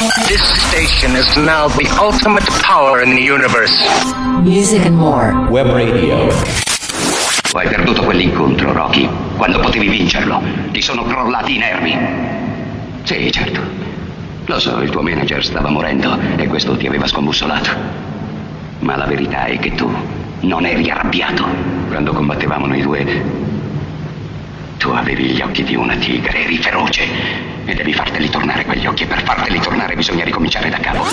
This station is now the ultimate power in the universe. Music and more. Web radio. Hai perduto quell'incontro, Rocky. Quando potevi vincerlo. Ti sono crollati i nervi. Sì, certo. Lo so, il tuo manager stava morendo e questo ti aveva scombussolato. Ma la verità è che tu non eri arrabbiato. Quando combattevamo noi due, tu avevi gli occhi di una tigre, eri feroce. E devi farteli tornare quegli occhi e per farteli tornare bisogna ricominciare da capo.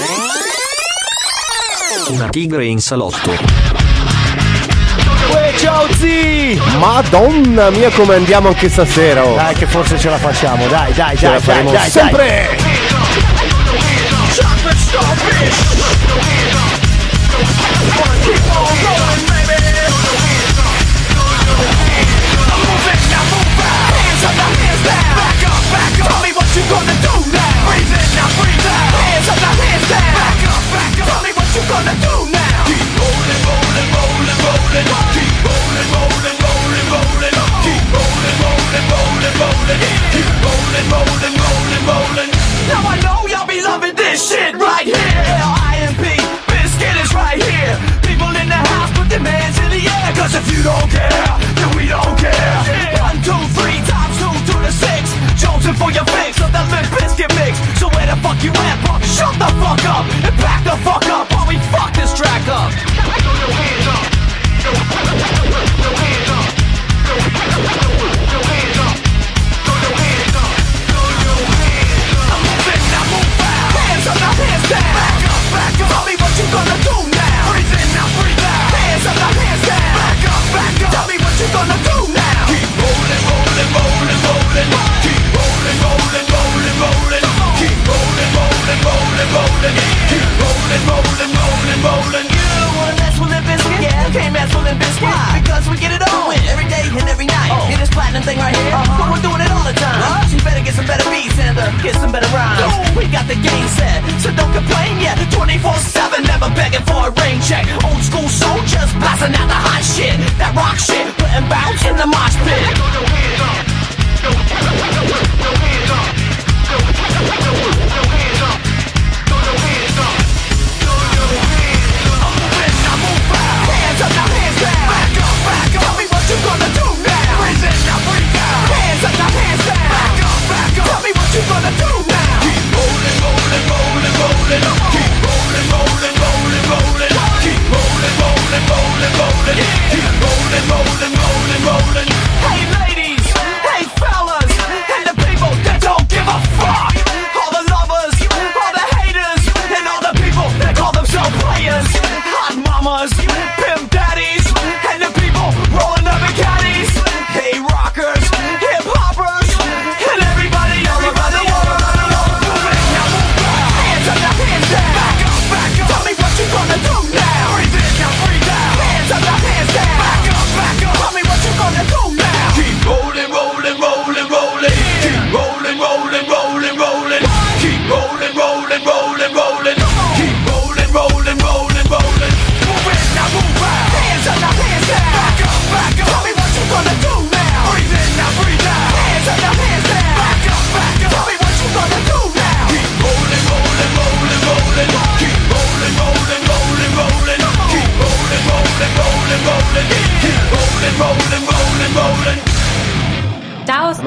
Una tigre in salotto. Uè, ciao zi! Madonna mia come andiamo anche stasera oh. Dai che forse ce la facciamo, dai, dai, Ce dai, la dai, dai, sempre! Now don't care, then we don't care. One, two, three, times two to the six. Jonesing for your fix of the Limp Biscuit mix. So where the fuck you at, punk? Shut the fuck up and back the fuck up while we fuck this track up. Throw your hands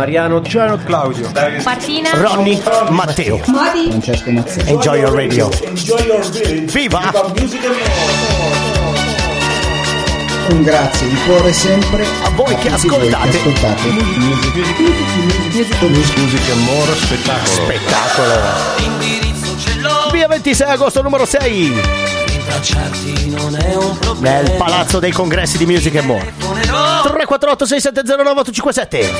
Mariano, Giano, Claudio. Martina. Ronny, Matteo. Francesco Mazzini. Enjoy your radio. Enjoy your video. Viva! Un grazie di cuore sempre A voi che ascoltate. ascoltate. Music, music, music, music. Music and more spettacolo. Spettacolo. Via 26 agosto numero 6. Nel palazzo dei congressi di Music and More. 348 6709 857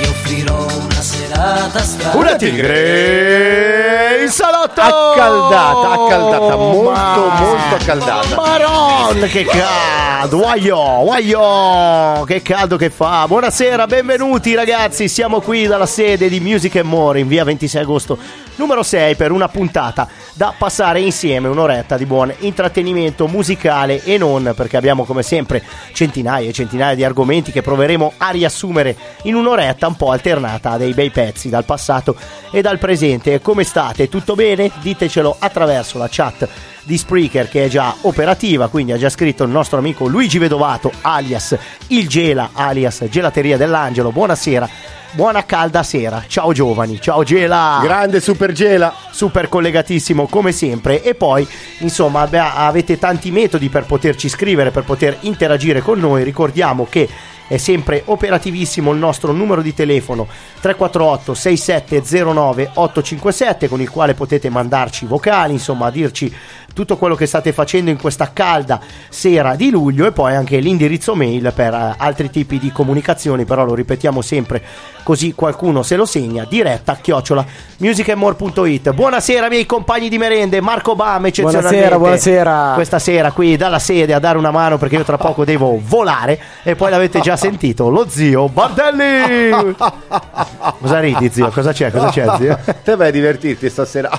Una tigre in salotto. Accaldata, accaldata, molto, ma- molto accaldata. Maron, che caldo, guaio, guaio, che caldo che fa. Buonasera, benvenuti ragazzi, siamo qui dalla sede di Music and More in via 26 agosto numero 6 per una puntata da passare insieme un'oretta di buon intrattenimento musicale e non perché abbiamo come sempre centinaia e centinaia di argomenti che proveremo a riassumere in un'oretta un po' alternata a dei bei pezzi dal passato e dal presente. Come state? Tutto bene? Ditecelo attraverso la chat di Spreaker che è già operativa, quindi ha già scritto il nostro amico Luigi Vedovato alias Il Gela alias Gelateria dell'Angelo. Buonasera. Buona calda sera, ciao giovani, ciao Gela! Grande super gela! super collegatissimo come sempre e poi insomma abbe- avete tanti metodi per poterci scrivere, per poter interagire con noi, ricordiamo che è sempre operativissimo il nostro numero di telefono 348 6709 857 con il quale potete mandarci vocali, insomma dirci tutto quello che state facendo in questa calda sera di luglio e poi anche l'indirizzo mail per eh, altri tipi di comunicazioni, però lo ripetiamo sempre così qualcuno se lo segna, diretta chiocciola musicandmore.it. Buonasera miei compagni di merende, Marco Bam eccezionalmente. Buonasera, buonasera. Questa sera qui dalla sede a dare una mano perché io tra poco devo volare e poi l'avete già sentito, lo zio Bardelli. Cosa ridi zio? Cosa c'è? Cosa c'è zio? Te vai a divertirti stasera.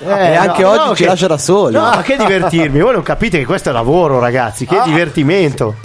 Eh, e anche no, oggi no, ci che- lascia da soli. No, ma che divertirmi? Voi non capite che questo è lavoro, ragazzi. Che divertimento.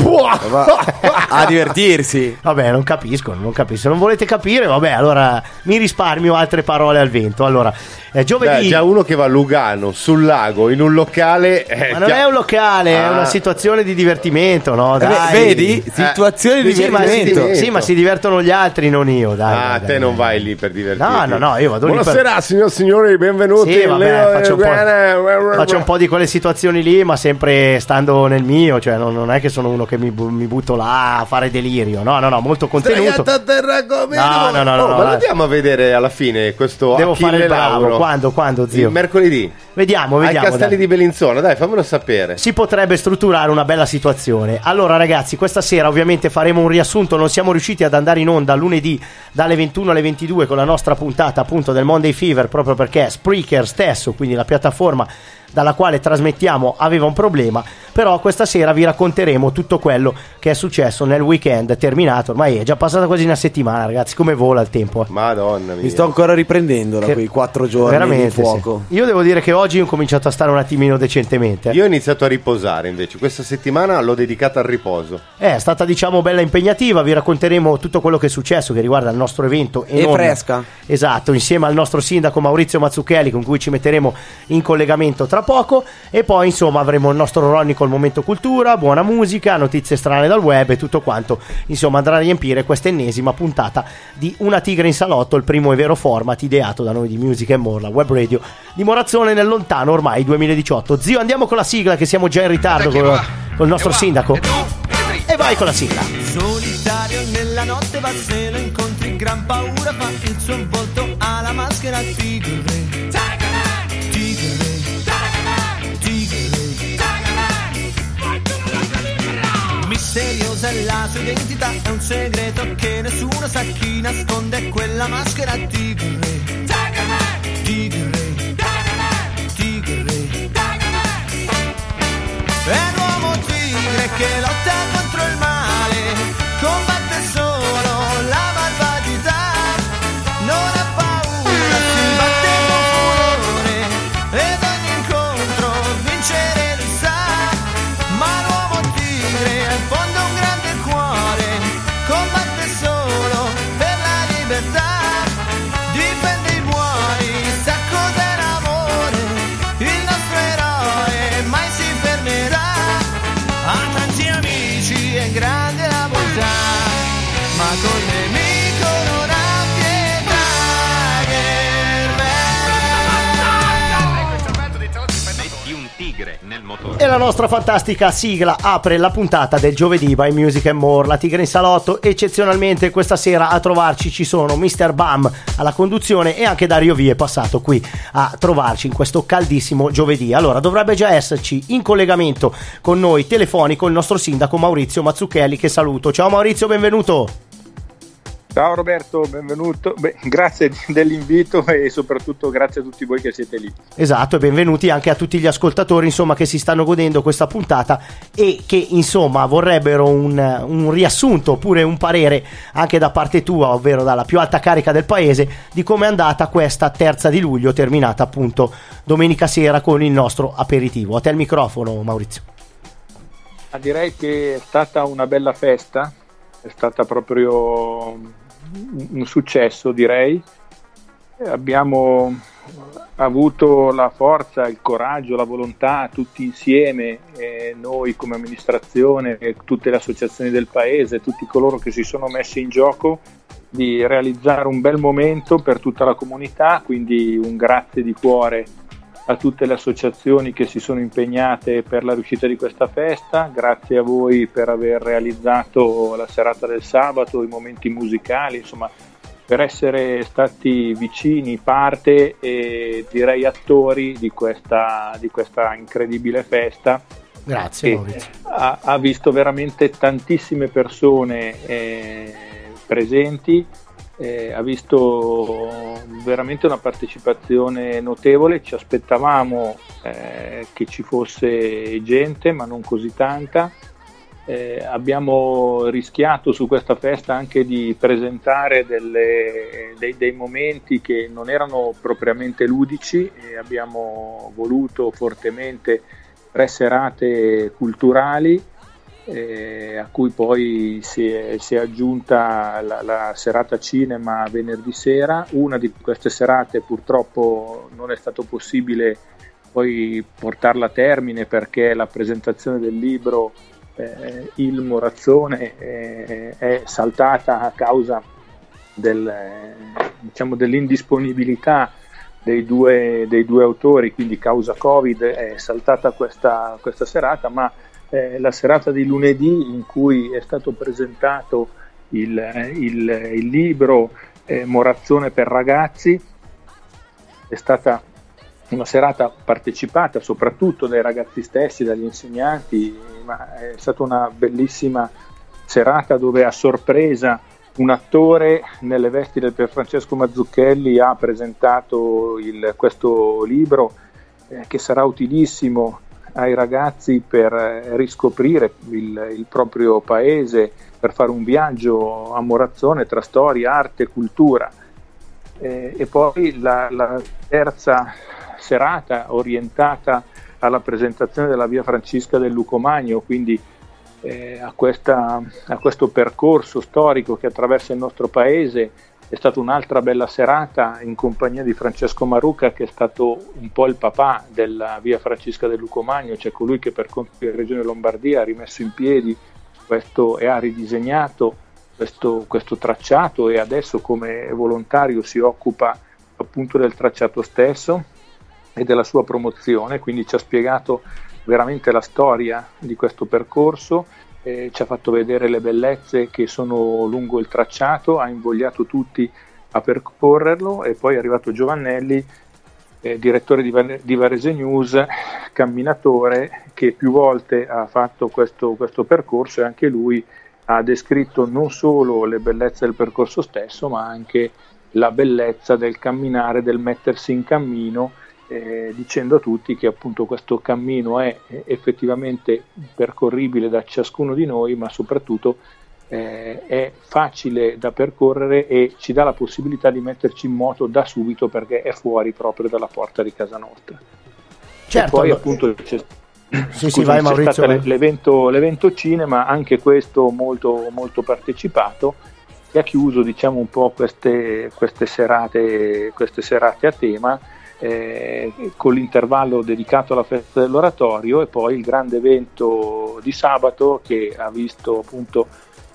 a divertirsi. Vabbè, non capisco, non capisco. Se non volete capire, vabbè, allora mi risparmio altre parole al vento. Allora, eh, giovedì. Beh, già uno che va a Lugano sul lago in un locale. eh, Ma non è un locale, è Ah. una situazione di divertimento, no? Eh, Dai. vedi? Situazioni di Sì, ma si, divertimento. sì, ma si divertono gli altri, non io. Dai, Ah, dai, te dai. non vai lì per divertirti. No, no, no, io vado lì per- Buonasera, signor e signori, benvenuti. Sì, vabbè, faccio un, eh, po', faccio un po' di quelle situazioni lì, ma sempre stando nel mio, cioè non, non è che sono uno che mi, mi butto là a fare delirio, no, no, no, molto contenuto. A terra come No, no, no, no, Oh, no, ma dai. andiamo a vedere alla fine questo Devo Achille fare il bravo. Lauro. Quando, quando, zio? Il mercoledì. Vediamo, Ai vediamo. Castelli dai. di Bellinzona, dai, fammelo sapere. si potrebbe strutturare una bella situazione. Allora, ragazzi, questa sera ovviamente faremo un riassunto. Non siamo riusciti ad andare in onda lunedì dalle 21 alle 22 con la nostra puntata appunto del Monday Fever, proprio perché Spreaker stesso, quindi la piattaforma dalla quale trasmettiamo, aveva un problema. Però questa sera vi racconteremo tutto quello che è successo nel weekend terminato. Ormai è già passata quasi una settimana, ragazzi. Come vola il tempo? eh. Madonna mia. Mi sto ancora riprendendo da Che- quei quattro giorni Veramente. di fuoco. sì. Io devo dire che oggi ho cominciato a stare un attimino decentemente. Io ho iniziato a riposare invece. Questa settimana l'ho dedicata al riposo. Eh, È stata diciamo bella impegnativa, vi racconteremo tutto quello che è successo che riguarda il nostro evento E non- fresca. Esatto, insieme al nostro sindaco Maurizio Mazzucchelli con cui ci metteremo in collegamento tra poco e poi insomma avremo il nostro Ronny col momento cultura, buona musica, notizie strane dal web e tutto quanto insomma andrà a riempire questa ennesima puntata di Una tigre in salotto, il primo e vero format ideato da noi di Music and More, la web radio di Morazzone nel lontano ormai 2018. Zio, andiamo con la sigla che siamo già in ritardo con, con il nostro sindaco. E vai con la sigla. Solitario nella notte va se lo incontri gran paura fa il suo volto alla maschera Tigre Misteriosa è la sua identità è un segreto che nessuno sa chi nasconde. Quella maschera tigre. Tigre. Tigre è un uomo tigre che lotta contro il male, combatte solo E la nostra fantastica sigla apre la puntata del giovedì by Music and More, la Tigre in Salotto. Eccezionalmente questa sera a trovarci ci sono Mr. Bam alla conduzione e anche Dario V è passato qui a trovarci in questo caldissimo giovedì. Allora dovrebbe già esserci in collegamento con noi telefonico il nostro sindaco Maurizio Mazzucchelli che saluto. Ciao Maurizio, benvenuto. Ciao Roberto, benvenuto. Beh, grazie dell'invito e soprattutto grazie a tutti voi che siete lì. Esatto, e benvenuti anche a tutti gli ascoltatori insomma, che si stanno godendo questa puntata e che insomma vorrebbero un, un riassunto oppure un parere anche da parte tua, ovvero dalla più alta carica del paese, di come è andata questa terza di luglio, terminata appunto domenica sera con il nostro aperitivo. A te il microfono Maurizio. Ah, direi che è stata una bella festa, è stata proprio un successo direi. Abbiamo avuto la forza, il coraggio, la volontà tutti insieme, eh, noi come amministrazione, tutte le associazioni del paese, tutti coloro che si sono messi in gioco di realizzare un bel momento per tutta la comunità, quindi un grazie di cuore a tutte le associazioni che si sono impegnate per la riuscita di questa festa, grazie a voi per aver realizzato la serata del sabato, i momenti musicali, insomma per essere stati vicini, parte e direi attori di questa, di questa incredibile festa. Grazie. Ha, ha, visto veramente tantissime persone eh, presenti eh, ha visto veramente una partecipazione notevole, ci aspettavamo eh, che ci fosse gente, ma non così tanta. Eh, abbiamo rischiato su questa festa anche di presentare delle, dei, dei, momenti che non erano propriamente ludici e abbiamo voluto fortemente tre serate culturali eh, a cui poi si è, si è aggiunta la, la, serata cinema venerdì sera. Una di queste serate purtroppo non è stato possibile poi portarla a termine perché la presentazione del libro eh, Il Morazzone eh, è saltata a causa del, diciamo, dell'indisponibilità dei due, dei due, autori, quindi causa Covid è saltata questa, questa serata, ma eh, la serata di lunedì in cui è stato presentato il, il, il libro eh, Morazzone per ragazzi. È stata una serata partecipata soprattutto dai ragazzi stessi, dagli insegnanti, ma è stata una bellissima serata dove a sorpresa un attore nelle vesti del Pier Francesco Mazzucchelli ha presentato il, questo libro eh, che sarà utilissimo ai ragazzi per eh, riscoprire il, il, proprio paese, per fare un viaggio a Morazzone tra storia, arte e cultura. Eh, e poi la, la, terza serata orientata alla presentazione della via Francisca del Lucomagno, quindi eh, a, questa, a questo percorso storico che attraversa il nostro paese è stata un'altra bella serata in compagnia di Francesco Maruca che è stato un po' il papà della via Francisca del Lucomagno, cioè colui che per conto della Regione Lombardia ha rimesso in piedi questo e ha ridisegnato questo, questo tracciato e adesso come volontario si occupa appunto del tracciato stesso e della sua promozione, quindi ci ha spiegato veramente la storia di questo percorso eh, ci ha fatto vedere le bellezze che sono lungo il tracciato, ha invogliato tutti a percorrerlo e poi è arrivato Giovannelli, eh, direttore di, di, Varese News, camminatore che più volte ha fatto questo, questo percorso e anche lui ha descritto non solo le bellezze del percorso stesso, ma anche la bellezza del camminare, del mettersi in cammino eh, dicendo a tutti che appunto questo cammino è effettivamente percorribile da ciascuno di noi, ma soprattutto eh, è facile da percorrere e ci dà la possibilità di metterci in moto da subito perché è fuori proprio dalla porta di casa nostra. Certo, e poi appunto c'è, sì, sì, vai, stato. L'evento, l'evento, cinema, anche questo molto, molto partecipato, che ha chiuso diciamo un po' queste, queste, serate, queste serate a tema eh, con l'intervallo dedicato alla festa dell'oratorio e poi il grande evento di sabato che ha visto appunto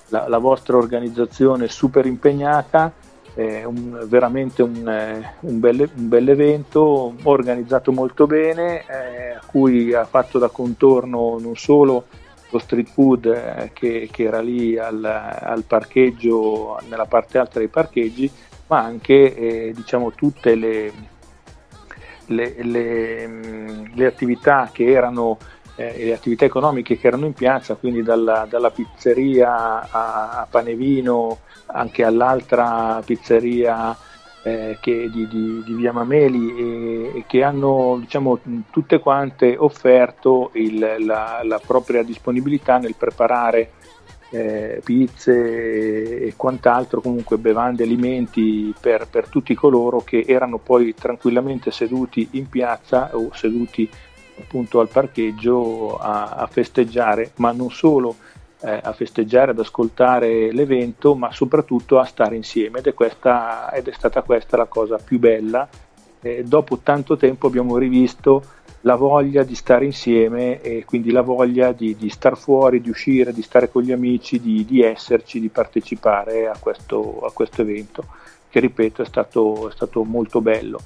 la, la vostra organizzazione super impegnata, eh, un, veramente un, eh, un, bel, un bel evento organizzato molto bene eh, a cui ha fatto da contorno non solo lo street food eh, che, che, era lì al, al, parcheggio, nella parte alta dei parcheggi, ma anche eh, diciamo, tutte le, le, le, le attività che erano eh, le attività economiche che erano in piazza, quindi dalla, dalla pizzeria a, a Panevino, anche all'altra pizzeria eh, che di, di, di, Via Mameli e, e, che hanno diciamo, tutte quante offerto il, la, la, propria disponibilità nel preparare eh, pizze e quant'altro, comunque bevande, alimenti per, per, tutti coloro che erano poi tranquillamente seduti in piazza o seduti appunto al parcheggio a, a festeggiare, ma non solo eh, a festeggiare, ad ascoltare l'evento, ma soprattutto a stare insieme ed è, questa, ed è stata questa la cosa più bella. Eh, dopo tanto tempo abbiamo rivisto la voglia di stare insieme e quindi la voglia di, di star fuori, di uscire, di stare con gli amici, di, di esserci, di partecipare a questo, a questo, evento che ripeto è stato, è stato molto bello.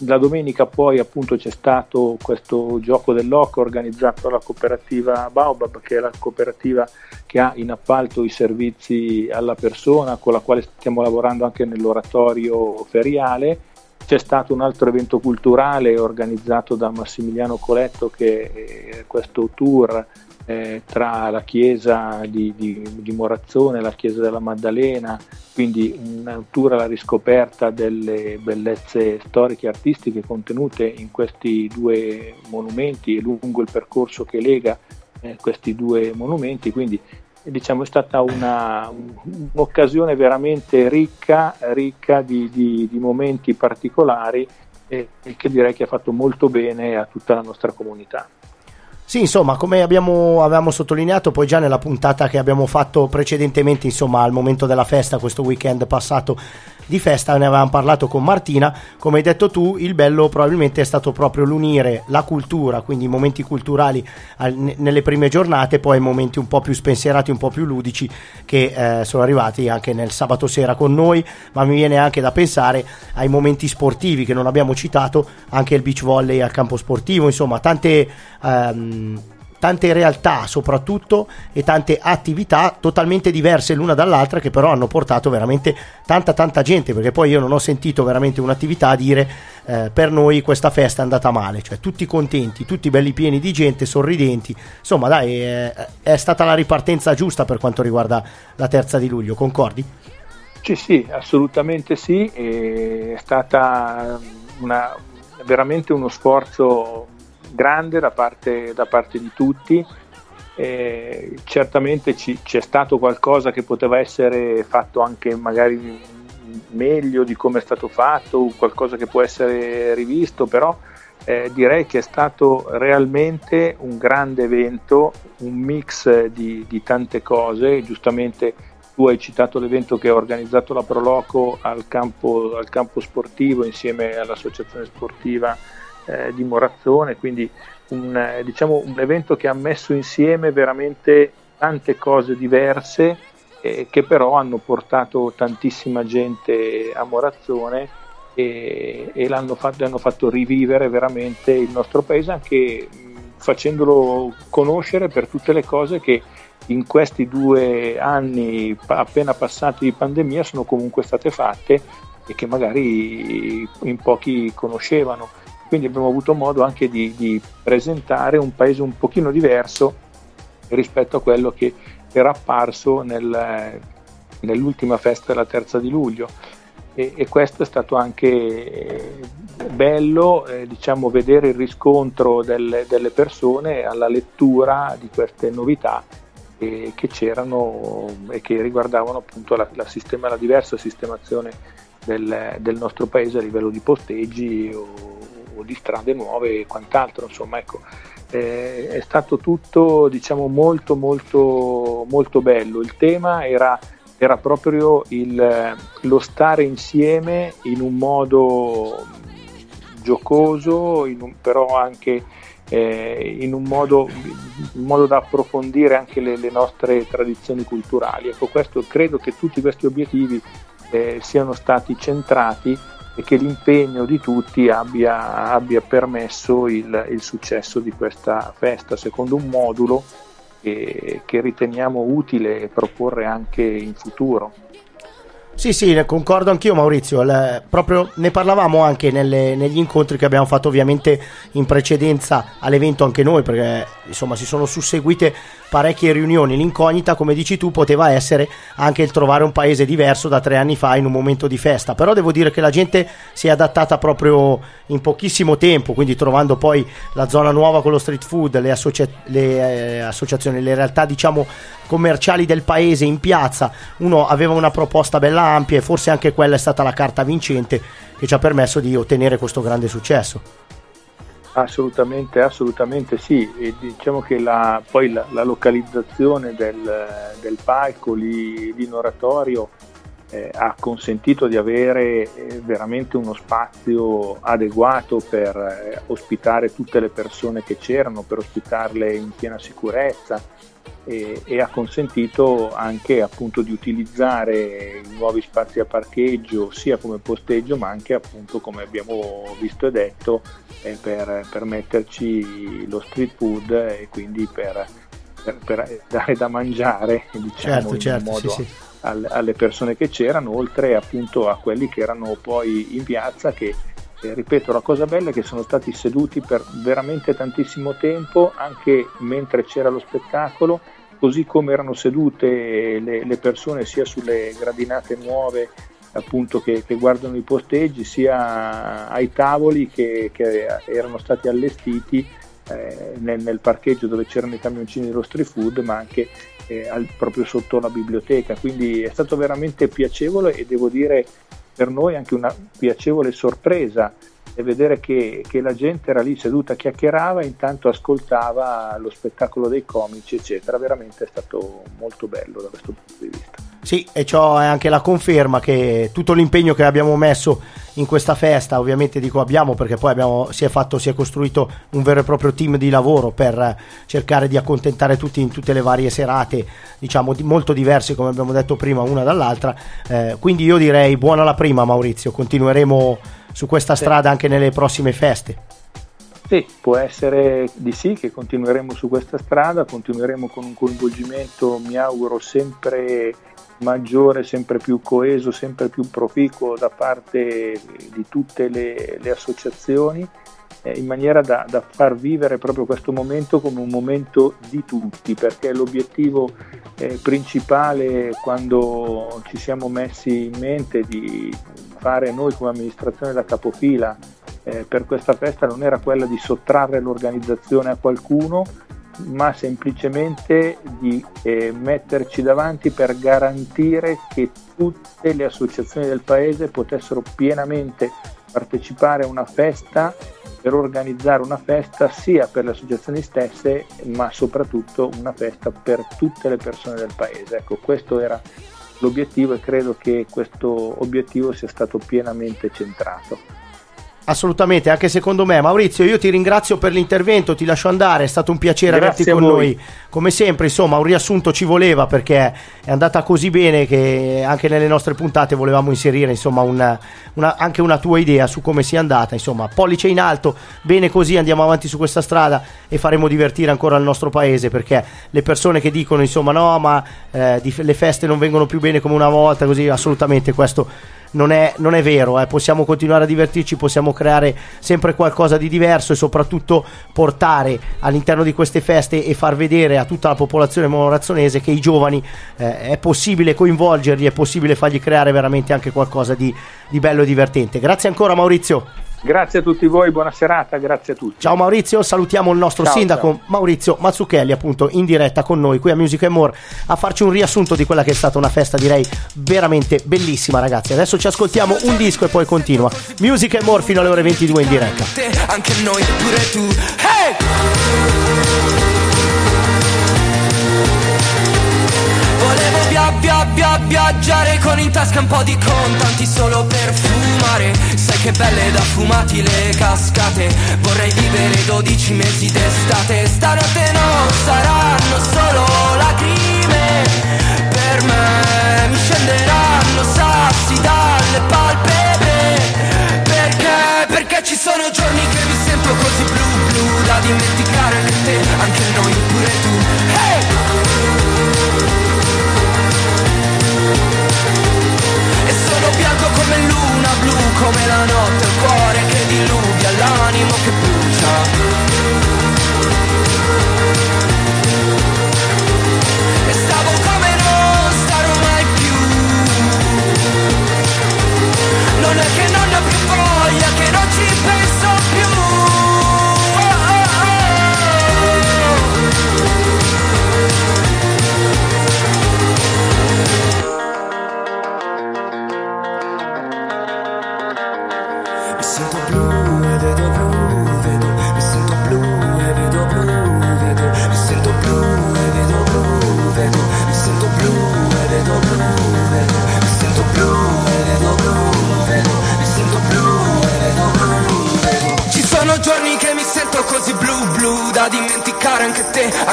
La domenica poi appunto c'è stato questo gioco dell'occo organizzato dalla cooperativa Baobab, che è la cooperativa che ha in appalto i servizi alla persona, con la quale stiamo lavorando anche nell'oratorio feriale. C'è stato un altro evento culturale organizzato da Massimiliano Coletto, che è questo tour eh, tra la chiesa di, di, di, Morazzone la chiesa della Maddalena, quindi una tour alla riscoperta delle bellezze storiche e artistiche contenute in questi due monumenti e lungo il percorso che lega eh, questi due monumenti, quindi diciamo è stata una, un'occasione veramente ricca, ricca di, di, di momenti particolari e, e che direi che ha fatto molto bene a tutta la nostra comunità. Sì, insomma, come abbiamo, avevamo sottolineato poi già nella puntata che abbiamo fatto precedentemente, insomma, al momento della festa, questo weekend passato di festa, ne avevamo parlato con Martina, come hai detto tu, il bello probabilmente è stato proprio l'unire la cultura, quindi i momenti culturali al, nelle prime giornate, poi momenti un po' più spensierati, un po' più ludici che eh, sono arrivati anche nel sabato sera con noi, ma mi viene anche da pensare ai momenti sportivi che non abbiamo citato, anche il beach volley al campo sportivo, insomma, tante... Ehm, tante realtà soprattutto e tante attività totalmente diverse l'una dall'altra che però hanno portato veramente tanta tanta gente perché poi io non ho sentito veramente un'attività dire eh, per noi questa festa è andata male cioè tutti contenti tutti belli pieni di gente sorridenti insomma dai è, è stata la ripartenza giusta per quanto riguarda la terza di luglio concordi? Sì sì assolutamente sì è stata una, veramente uno sforzo grande da parte, da parte di tutti. Eh, certamente ci, c'è stato qualcosa che poteva essere fatto anche magari meglio di come è stato fatto, qualcosa che può essere rivisto, però eh, direi che è stato realmente un grande evento, un mix di, di, tante cose, giustamente tu hai citato l'evento che ha organizzato la Proloco al campo, al campo sportivo insieme all'associazione sportiva eh, di Morazzone, quindi un, eh, diciamo, un evento che ha messo insieme veramente tante cose diverse eh, che però hanno portato tantissima gente a Morazzone e, e l'hanno fatto, hanno fatto rivivere veramente il nostro paese anche facendolo conoscere per tutte le cose che in questi due anni appena passati di pandemia sono comunque state fatte e che magari in pochi conoscevano quindi abbiamo avuto modo anche di, di presentare un paese un pochino diverso rispetto a quello che era apparso nel, nell'ultima festa della terza di luglio. E, e questo è stato anche eh, bello eh, diciamo, vedere il riscontro delle, delle, persone alla lettura di queste novità eh, che c'erano e che riguardavano appunto la, la, sistema, la diversa sistemazione del, del, nostro paese a livello di posteggi o, di strade nuove e quant'altro, insomma ecco, eh, è stato tutto diciamo molto molto molto bello, il tema era, era proprio il, lo stare insieme in un modo giocoso, un, però anche eh, in, un modo, in modo da approfondire anche le, le, nostre tradizioni culturali. Ecco, questo, credo che tutti questi obiettivi eh, siano stati centrati e che l'impegno di tutti abbia, abbia permesso il, il, successo di questa festa, secondo un modulo che, che riteniamo utile proporre anche in futuro. Sì, sì, concordo anch'io Maurizio, Il- proprio ne parlavamo anche nelle- negli incontri che abbiamo fatto ovviamente in precedenza all'evento anche noi, perché insomma si sono susseguite parecchie riunioni, l'incognita come dici tu poteva essere anche il trovare un paese diverso da tre anni fa in un momento di festa, però devo dire che la gente si è adattata proprio in pochissimo tempo, quindi trovando poi la zona nuova con lo street food, le, associa- le, eh, associazioni, le realtà diciamo commerciali del paese in piazza, uno aveva una proposta bella ampia e forse anche quella è stata la carta vincente che ci ha permesso di ottenere questo grande successo. Assolutamente, assolutamente sì. E diciamo che la, poi la, la localizzazione del, del palco lì, lì in oratorio eh, ha consentito di avere eh, veramente uno spazio adeguato per eh, ospitare tutte le persone che c'erano, per ospitarle in piena sicurezza e, e ha consentito anche appunto di utilizzare i nuovi spazi a parcheggio sia come posteggio ma anche appunto come abbiamo visto e detto eh, per, per metterci lo street food e quindi per, per- per dare da mangiare diciamo Certo, in certo, modo sì, sì. al- alle persone che c'erano oltre appunto a quelli che erano poi in piazza che eh, ripeto, la cosa bella è che sono stati seduti per veramente tantissimo tempo, anche mentre c'era lo spettacolo, così come erano sedute le, le persone sia sulle gradinate nuove appunto che, che guardano i posteggi, sia ai tavoli che, che erano stati allestiti eh, nel, nel parcheggio dove c'erano i camioncini dello street food, ma anche eh, al- proprio sotto la biblioteca. Quindi è stato veramente piacevole e devo dire per noi anche una piacevole sorpresa e vedere che, che la gente era lì seduta, chiacchierava e intanto ascoltava lo spettacolo dei comici, eccetera. Veramente è stato molto bello da questo punto di vista. Sì, e ciò è anche la conferma che tutto l'impegno che abbiamo messo in questa festa, ovviamente dico abbiamo perché poi abbiamo, si è fatto, si è costruito un vero e proprio team di lavoro per cercare di accontentare tutti in tutte le varie serate, diciamo di- molto diverse come abbiamo detto prima una dall'altra. Eh, quindi io direi buona la prima Maurizio, continueremo su questa strada anche nelle prossime feste. Sì, può essere di sì che continueremo su questa strada, continueremo con un coinvolgimento, mi auguro, sempre maggiore, sempre più coeso, sempre più proficuo da parte di tutte le, le associazioni, eh, in maniera da, da far vivere proprio questo momento come un momento di tutti, perché l'obiettivo eh, principale quando ci siamo messi in mente di fare noi come amministrazione da capofila eh, per questa festa non era quella di sottrarre l'organizzazione a qualcuno, ma semplicemente di eh, metterci davanti per garantire che tutte le associazioni del paese potessero pienamente partecipare a una festa per organizzare una festa sia per le associazioni stesse ma soprattutto una festa per tutte le persone del paese. Ecco, questo era l'obiettivo e credo che questo obiettivo sia stato pienamente centrato. Assolutamente, anche secondo me. Maurizio, io ti ringrazio per l'intervento, ti lascio andare, è stato un piacere Grazie averti con noi. Come sempre, insomma, un riassunto ci voleva perché è andata così bene che anche nelle nostre puntate volevamo inserire insomma, una- una- anche una tua idea su come sia andata. Insomma, pollice in alto, bene così, andiamo avanti su questa strada e faremo divertire ancora il nostro paese perché le persone che dicono insomma no, ma eh, le feste non vengono più bene come una volta, così assolutamente questo non è, non è vero, eh. possiamo continuare a divertirci, possiamo creare sempre qualcosa di diverso e soprattutto portare all'interno di queste feste e far vedere a tutta la popolazione monorazzonese che i giovani eh, è possibile coinvolgerli, è possibile fargli creare veramente anche qualcosa di, di bello e divertente. Grazie ancora Maurizio. Grazie a tutti voi, buona serata, grazie a tutti. Ciao Maurizio, salutiamo il nostro Ciao, sindaco ciao. Maurizio Mazzucchelli appunto in diretta con noi qui a Music and More a farci un riassunto di quella che è stata una festa direi veramente bellissima ragazzi. Adesso ci ascoltiamo un disco e poi continua. Music and More fino alle ore 22 in diretta. anche noi, pure tu. Hey! Via, via, via, viaggiare con in tasca un po' di contanti solo per fumare. Sai che belle da fumati le cascate. Vorrei vivere 12 mesi d'estate. Stanotte non saranno solo lacrime. Per me mi scenderanno sassi dalle palpebre. Perché? Perché ci sono giorni che mi sento così blu blu da dimenticare che te, anche noi, pure tu. Hey! come luna blu, come la notte, il cuore che diluvia, l'animo che brucia. E stavo come non starò mai più. Non è che non ho più voglia, che non ci penso più.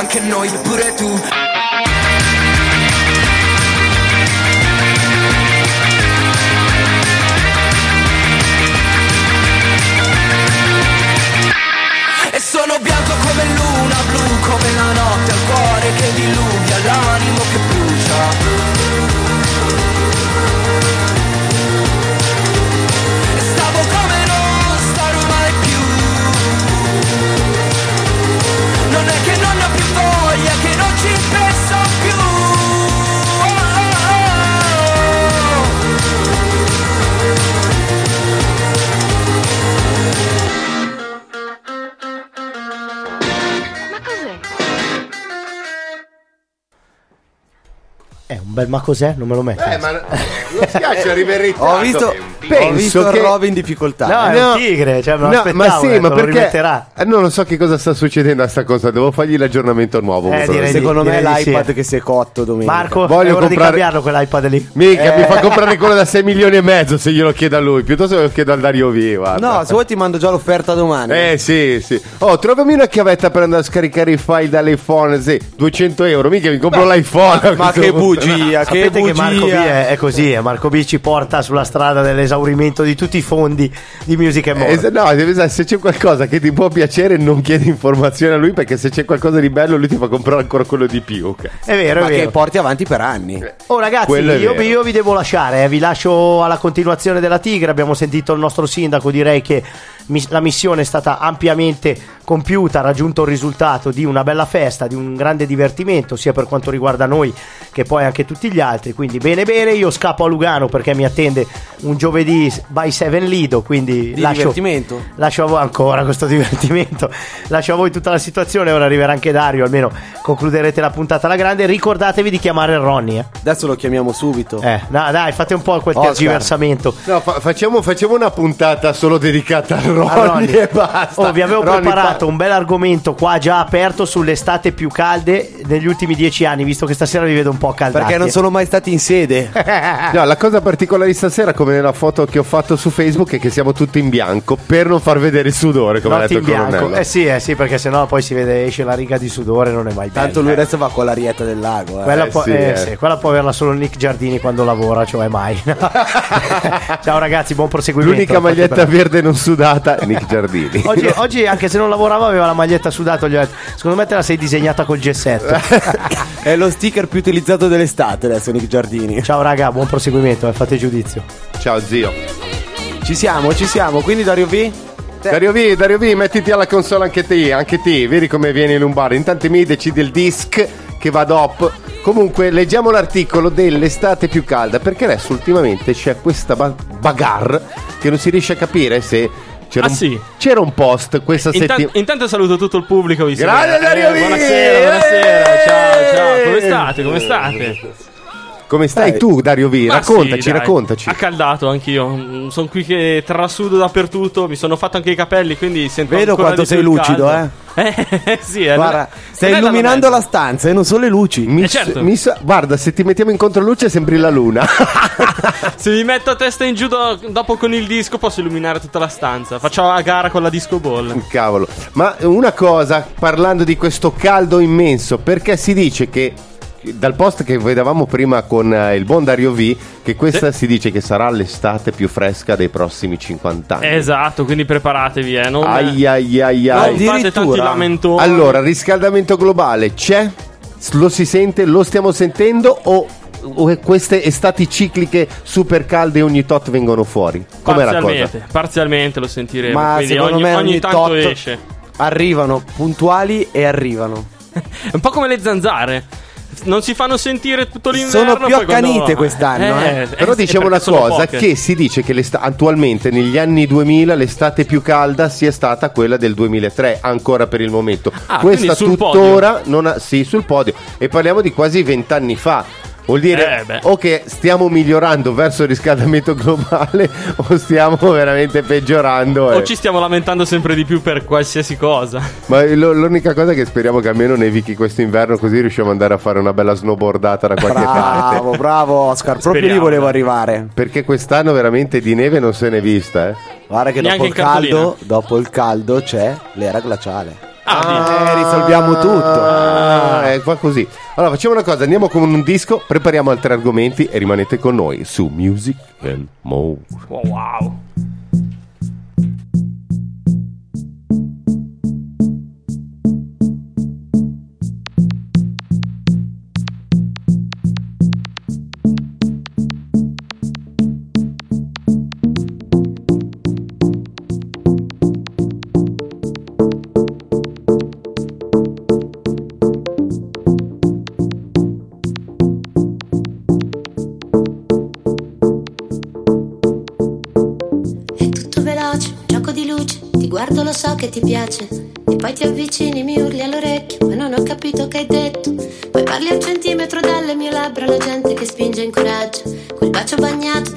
Anche te, anche noi, pure tu. E Bel ma cos'è? Non me lo metto. Eh, ma non spiace arrivare in. Ho visto, ho Penso visto che- Robin in difficoltà. No, è un tigre, cioè me lo No, ma sì, ecco, ma lo perché rimetterà. eh, non lo so che cosa sta succedendo a sta cosa, devo fargli l'aggiornamento nuovo. Eh, direi di- Secondo me è direi di l'iPad sì. che si è cotto domenica. Marco, Voglio comprare- cambiarlo quell'iPad lì. Mica, Eh. mi fa comprare quello da 6 milioni e mezzo se glielo chiedo a lui, piuttosto lo chiedo al Dario V. guarda. No, se vuoi ti mando già l'offerta domani. Eh sì, sì. Oh, trovami una chiavetta per andare a scaricare i file dall'iPhone. Sì, 200 euro. Mica mi compro l'iPhone. a Ma questo che punto. Bugia, che Sapete che Marco B bugia. è, è così, eh, Marco B ci porta sulla strada dell'esaurimento di tutti i fondi di Music and More. Eh, se- no, devi se c'è qualcosa che ti può piacere, non chiedi informazioni a lui perché se c'è qualcosa di bello, lui ti fa comprare ancora quello di più. cazzo. È vero, è Ma vero. che porti avanti per anni. Oh ragazzi, Quello è io, io vi devo lasciare, eh, vi lascio alla continuazione della Tigre, abbiamo sentito il nostro sindaco, direi che la missione è stata ampiamente compiuta, ha raggiunto il risultato di una bella festa, di un grande divertimento, sia per quanto riguarda noi che poi anche tutti gli altri, quindi bene bene, io scappo a Lugano perché mi attende un giovedì by 7 Lido, quindi Di lascio, divertimento. lascio a voi ancora questo divertimento, lascio a voi tutta la situazione, ora arriverà anche Dario, almeno concluderete la puntata alla grande, ricordatevi di chiamare Ronnie. Eh. Adesso lo chiamiamo subito. Eh, no, dai, fate un po' quel tergiversamento. No, fa- facciamo, facciamo una puntata solo dedicata a Ronnie. e basta. Oh, vi avevo Ronnie, preparato fa- un bel argomento qua già aperto sulle estate più calde negli ultimi dieci anni, visto che stasera vi vedo un po' caldati. Perché non sono mai stati in sede. No, la cosa particolare di stasera, come nella foto che ho fatto su Facebook, è che siamo tutti in bianco per non far vedere il sudore, come ha Notti detto in bianco. Eh sì, eh sì, perché sennò poi si vede, esce la riga di sudore, non è mai bello. Tanto lui adesso va con l'arietta del lago. eh. Quella, Eh, può, sì, eh, eh. sì, quella può averla solo Nick Giardini quando lavora, cioè mai. Ciao ragazzi, buon proseguimento. L'unica maglietta verde non sudata è Nick Giardini. Oggi, oggi, anche se non lavorava, aveva la maglietta sudata. Gli ho detto, secondo me te la sei disegnata col gessetto. È lo sticker più utilizzato dell'estate adesso, Nick Giardini. Ciao raga, buon proseguimento, eh, fate giudizio. Ciao zio. Ci siamo, ci siamo. Quindi Dario V? Dario V, Dario V, mettiti alla console anche te, anche te, vedi come viene Lombardo. Intanto mi decidi il disc che va dopo. Comunque, leggiamo l'articolo dell'estate più calda, perché adesso ultimamente c'è questa ba- bagarre che non si riesce a capire se c'era, Ah, un, sì? c'era un post questa Intan- settimana. intanto saluto tutto il pubblico. che- Dario eh! Buonasera, buonasera. Ciao, ciao. Come Eh! state? Come state? Come stai Eh, tu, Dario V? Ma Raccontaci, sì, raccontaci. Accaldato anch'io. Sono qui che trasudo dappertutto. Mi sono fatto anche i capelli, quindi sento Vedo quanto sei lucido, caldo. Eh, sì, eh, Guarda, stai illuminando la stanza e non solo le luci. Mi Eh, certo. mi guarda, se ti mettiamo in controluce sembri la luna. Se mi metto a testa in giù do- dopo con il disco posso illuminare tutta la stanza. Faccio a gara con la disco ball. Cavolo. Ma una cosa, parlando di questo caldo immenso, perché si dice che dal post che vedevamo prima con eh, il buon Dario V, che questa si dice che sarà l'estate più fresca dei prossimi 50 anni. Esatto, quindi preparatevi, eh. Non, Ai ai ai non ai. fate tanti Addirittura. lamentoni. Allora, riscaldamento globale c'è? Lo si sente? Lo stiamo sentendo? O queste estati cicliche super calde ogni tot vengono fuori? Com'è la cosa? Parzialmente, parzialmente lo sentiremo. Ma quindi secondo ogni, me ogni ogni tanto tot esce. arrivano puntuali e arrivano. È un po' come le zanzare. Non si fanno sentire tutto l'inverno. Sono più poi quando- accanite quest'anno, eh. Però sì, diciamo una perché sono cosa, che si dice che attualmente negli anni 2000 l'estate più calda sia stata quella del 2003, ancora per il momento. Ah, Questa tuttora non ha, sì, sul podio. E parliamo di quasi vent'anni fa. Vuol dire Eh, o che stiamo migliorando verso il riscaldamento globale o stiamo veramente peggiorando. O eh. ci stiamo lamentando sempre di più per qualsiasi cosa. Ma lo- l'unica cosa è che speriamo che almeno nevichi questo inverno così riusciamo ad andare a fare una bella snowboardata da qualche parte. Bravo, bravo Oscar, proprio lì volevo arrivare. Perché quest'anno veramente di neve non se n'è vista, eh. Guarda che dopo il caldo, dopo il caldo c'è l'era glaciale. Ah, Eh, risolviamo tutto. Ah, eh, va così. Allora facciamo una cosa, andiamo con un disco, prepariamo altri argomenti e rimanete con noi su Music and More. Wow, wow. Piace e poi ti avvicini, mi urli all'orecchio, ma non ho capito che hai detto. Poi parli a un centimetro dalle mie labbra, la gente che spinge in coraggio. Quel bacio bagnato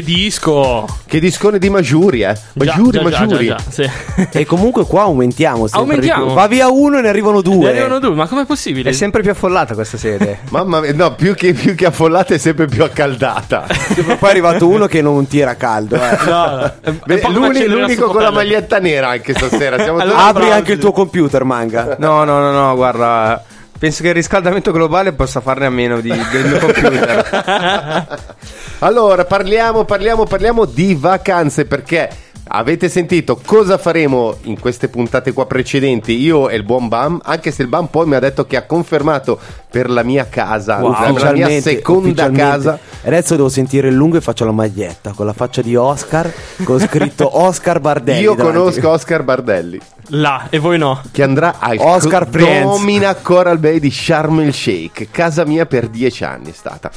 che disco! Che discone di Majuri, eh. Majuri, Già, già, già, già, già, sì. E comunque qua aumentiamo. sempre Aumentiamo. di più. Va via uno e ne arrivano due. Ne arrivano due, ma com'è possibile? È sempre più affollata questa sede. Mamma mia, no, più che, più che affollata è sempre più accaldata. Poi è arrivato uno che non tira caldo. eh. No, Beh, è poco l'uni- l'unico con la maglietta nera anche stasera. Siamo Allora, tutti Apri anche il tuo computer, manga. No, no, no, no, guarda. Penso che il riscaldamento globale possa farne a meno di- del mio computer. Allora, parliamo, parliamo, parliamo di vacanze perché avete sentito cosa faremo in queste puntate qua precedenti io e il buon Bam, anche se il Bam poi mi ha detto che ha confermato per la mia casa, Wow, la mia seconda casa. Adesso devo sentire il lungo e faccio la maglietta con la faccia di Oscar con scritto Oscar Bardelli. Io davanti. conosco Oscar Bardelli Là, e voi no. che andrà al Oscar Co-. Domina Coral Bay di Sharm el Sheikh, casa mia per dieci anni è stata.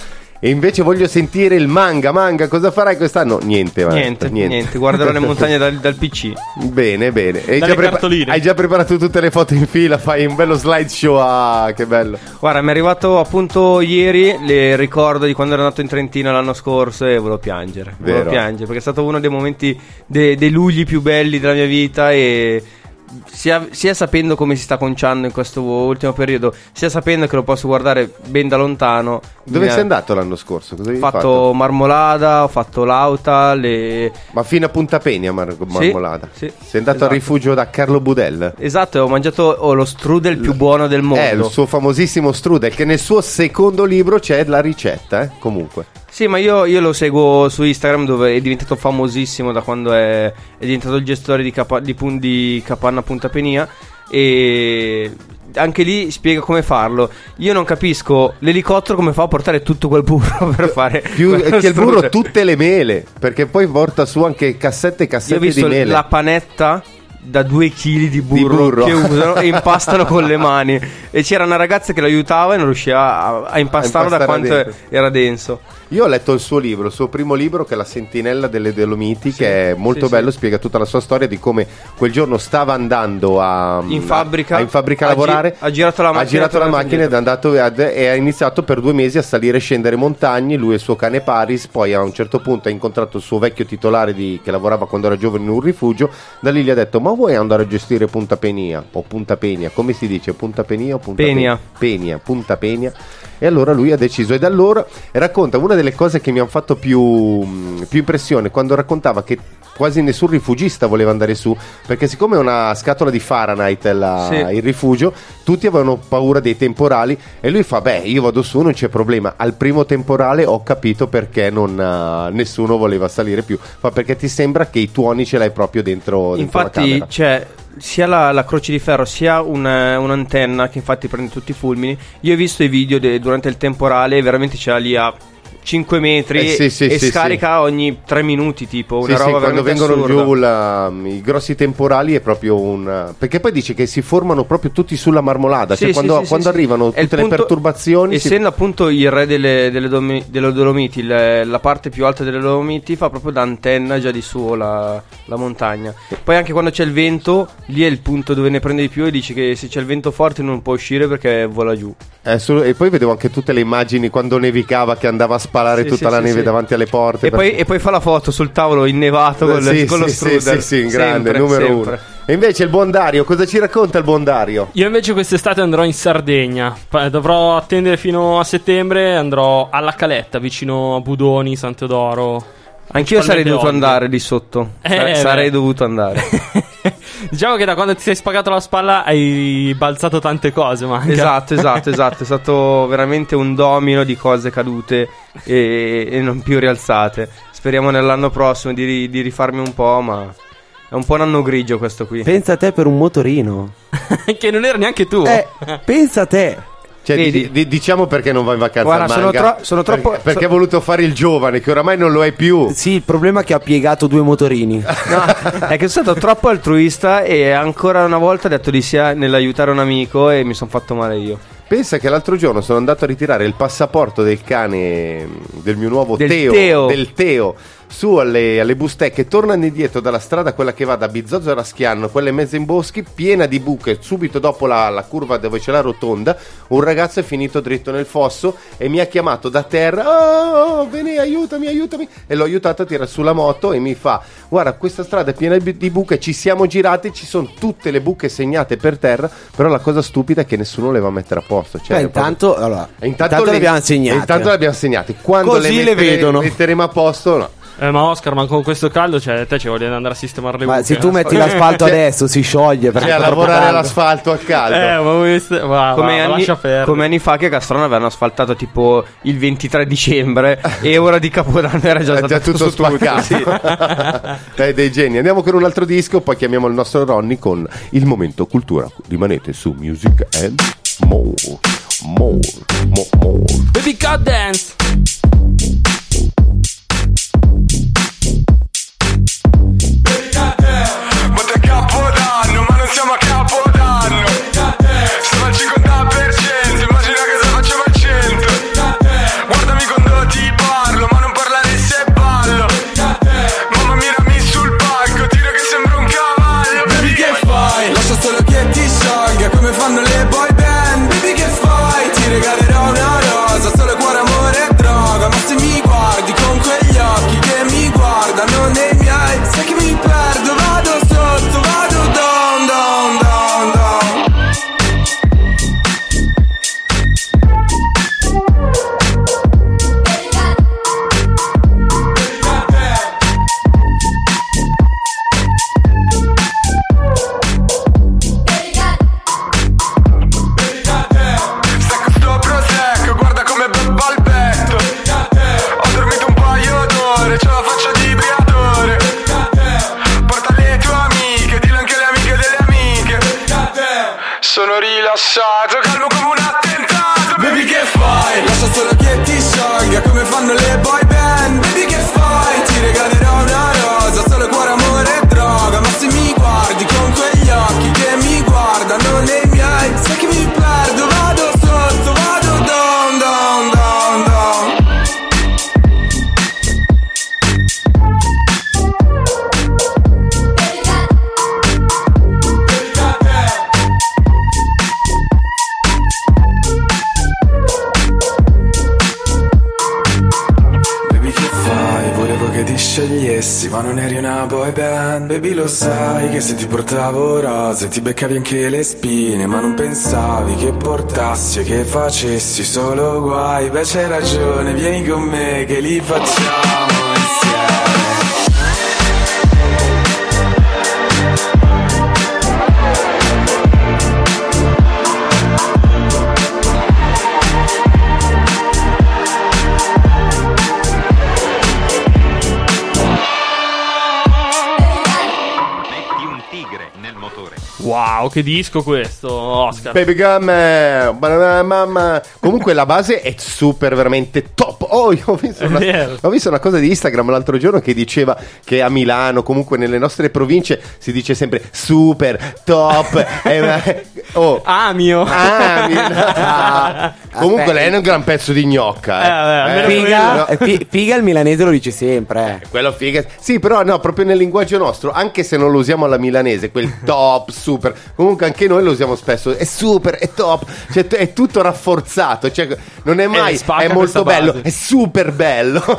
E invece voglio sentire il manga, manga, cosa farai quest'anno? Niente, va. niente, niente, guarderò le montagne dal, dal PC. Bene, bene. Hai già, prepa- hai già preparato tutte le foto in fila? Fai un bello slideshow. Ah, che bello. Guarda, mi è arrivato appunto ieri il ricordo di quando ero andato in Trentino l'anno scorso e volevo piangere. Volevo Vero. piangere perché è stato uno dei momenti, de- dei lugli più belli della mia vita e sia, sia sapendo come si sta conciando in questo ultimo periodo, sia sapendo che lo posso guardare ben da lontano. Dove mi ha- sei andato l'anno scorso? Cosa Ho fatto, fatto? Marmolada, ho fatto Lauta, le... Ma fino a Punta Penia, Mar- Marmolada. sì, sei andato esatto. al rifugio da Carlo Budel. Esatto, ho mangiato oh, lo strudel più buono del mondo. Eh, il suo famosissimo strudel, che nel suo secondo libro c'è la ricetta, eh, comunque. Sì, ma io, io lo seguo su Instagram dove è diventato famosissimo da quando è, è diventato il gestore di, Capa- di, di Capanna Punta Penia e anche lì spiega come farlo. Io non capisco l'elicottero come fa a portare tutto quel burro per fare Più che il burro, tutte le mele, perché poi porta su anche cassette e Io ho cassette visto di mele. la panetta da due chili di burro, burro. che usano e impastano con le mani. E c'era una ragazza che lo aiutava e non riusciva a, a impastarlo da impastare quanto dentro. era denso. Io ho letto il suo libro, il suo primo libro che è La sentinella delle Dolomiti, che è molto sì, bello, sì. spiega tutta la sua storia di come quel giorno stava andando a, In fabbrica, a, in fabbrica a ha gi- lavorare, ha girato la macchina ha girato la macchina ed è andato ad- e ha iniziato per due mesi a salire e scendere montagne, lui e il suo cane Paris, poi a un certo punto ha incontrato il suo vecchio titolare di- che lavorava quando era giovane in un rifugio, da lì gli ha detto ma vuoi andare a gestire Punta Penia o Punta Penia, come si dice Punta Penia o Punta Penia. Penia, Punta Penia. E allora lui ha deciso, e da allora racconta una delle cose che mi hanno fatto più, più impressione quando raccontava che quasi nessun rifugista voleva andare su, perché siccome è una scatola di Fahrenheit la- Sì. il rifugio, tutti avevano paura dei temporali e lui fa, beh, io vado su, non c'è problema. Al primo temporale ho capito perché non, eh, nessuno voleva salire più, fa perché ti sembra che i tuoni ce l'hai proprio dentro, dentro Infatti c'è sia la, la croce di ferro sia un- un'antenna che infatti prende tutti i fulmini. Io ho visto i video de- durante il temporale, veramente c'era lì a 5 metri Eh, sì, sì, e sì, scarica ogni 3 minuti tipo, una roba quando vengono assurda. giù la- i grossi temporali è proprio un perché poi dice che si formano proprio tutti sulla marmolada cioè quando, quando arrivano tutte le punto- perturbazioni si- Essendo appunto il re delle, delle, Domi- delle Dolomiti, le- la parte più alta delle Dolomiti fa proprio da antenna già di suo la, la montagna. Poi anche quando c'è il vento, lì è il punto dove ne prende di più e dice che se c'è il vento forte non può uscire perché vola giù. eh, solo- e poi vedevo anche tutte le immagini quando nevicava che andava a sparare Sì, tutta sì, la sì, neve sì. davanti alle porte E poi, perché- e poi fa la foto sul tavolo innevato con, Sì, con lo strudel. sì, sì, sì, grande, Sempre, numero sempre. uno e invece il buon Dario cosa ci racconta il buon Dario? Io invece quest'estate andrò in Sardegna. Dovrò attendere fino a settembre. Andrò alla Caletta, vicino a Budoni, San Teodoro. Anch'io sarei dovuto andare lì sotto. Eh, sarei beh. dovuto andare. Diciamo che da quando ti sei spagato la spalla hai balzato tante cose, ma esatto, esatto, esatto. È stato veramente un domino di cose cadute e, e non più rialzate. Speriamo nell'anno prossimo di, ri- di rifarmi un po', ma è un po' un anno grigio questo qui. Pensa a te per un motorino. che non era neanche tu. Eh, pensa a te. Cioè, Vedi? di- di- diciamo perché non va in vacanza Guarda, sono tro- sono troppo- perché, perché so- ha voluto fare il giovane che oramai non lo è più Sì, il problema è che ha piegato due motorini. No, è che sono stato troppo altruista e ancora una volta ho detto di sì nell'aiutare un amico e mi sono fatto male io. Pensa che l'altro giorno sono andato a ritirare il passaporto del cane del mio nuovo Del Teo, Teo. del Teo su alle, alle bustecche, tornando indietro dalla strada, quella che va da Bizzozzo a Raschiano, quella in mezzo in boschi, piena di buche, subito dopo la, la curva dove c'è la rotonda, un ragazzo è finito dritto nel fosso e mi ha chiamato da terra, oh, oh, vieni, aiutami, aiutami, e l'ho aiutato a tirare sulla moto e mi fa, guarda, questa strada è piena di buche, ci siamo girati, ci sono tutte le buche segnate per terra, però la cosa stupida è che nessuno le va a mettere a posto. Cioè, Beh, è proprio- intanto, allora, e intanto le abbiamo segnate. Intanto le abbiamo segnate. Quando Così le, le mettere- vedono. metteremo a posto, no. Eh, ma Oscar, ma con questo caldo, cioè, te ci vogliono andare a sistemare le Ma buche. se tu metti l'asfalto adesso si scioglie perché Cioè, a lavorare caldo. all'asfalto al caldo. Eh, ma questo- va, come, va, anni, come anni fa che a Castrone avevano asfaltato tipo il 23 dicembre e ora di Capodanno era già È stato già tutto tutto, spaccato. sì. Dai, dei geni. Andiamo con un altro disco, poi chiamiamo il nostro Ronny con il momento cultura. Rimanete su Music and More. More, more, more. Baby God Dance. Sono Baby lo sai che se ti portavo rose Ti beccavi anche le spine Ma non pensavi che portassi E che facessi solo guai. Beh c'hai ragione, vieni con me Che li facciamo Wow, che disco questo, Oscar. Baby Gum, eh, banana mamma. Comunque la base è super, veramente top. Oh, io ho visto, una, ho visto una cosa di Instagram l'altro giorno che diceva che a Milano, comunque nelle nostre province, si dice sempre super, top. eh, oh, Amio. Ami. Ah, Comunque lei è un gran pezzo di gnocca. Eh, vabbè, almeno Figa, no. eh, fi- figa il milanese lo dice sempre. eh. Quello figa. Sì, però no, proprio nel linguaggio nostro, anche se non lo usiamo alla milanese, quel top, super. Comunque anche noi lo usiamo spesso. È super, è top. Cioè, è tutto rafforzato. Cioè, non è mai. spacca è molto bello. base. È super bello.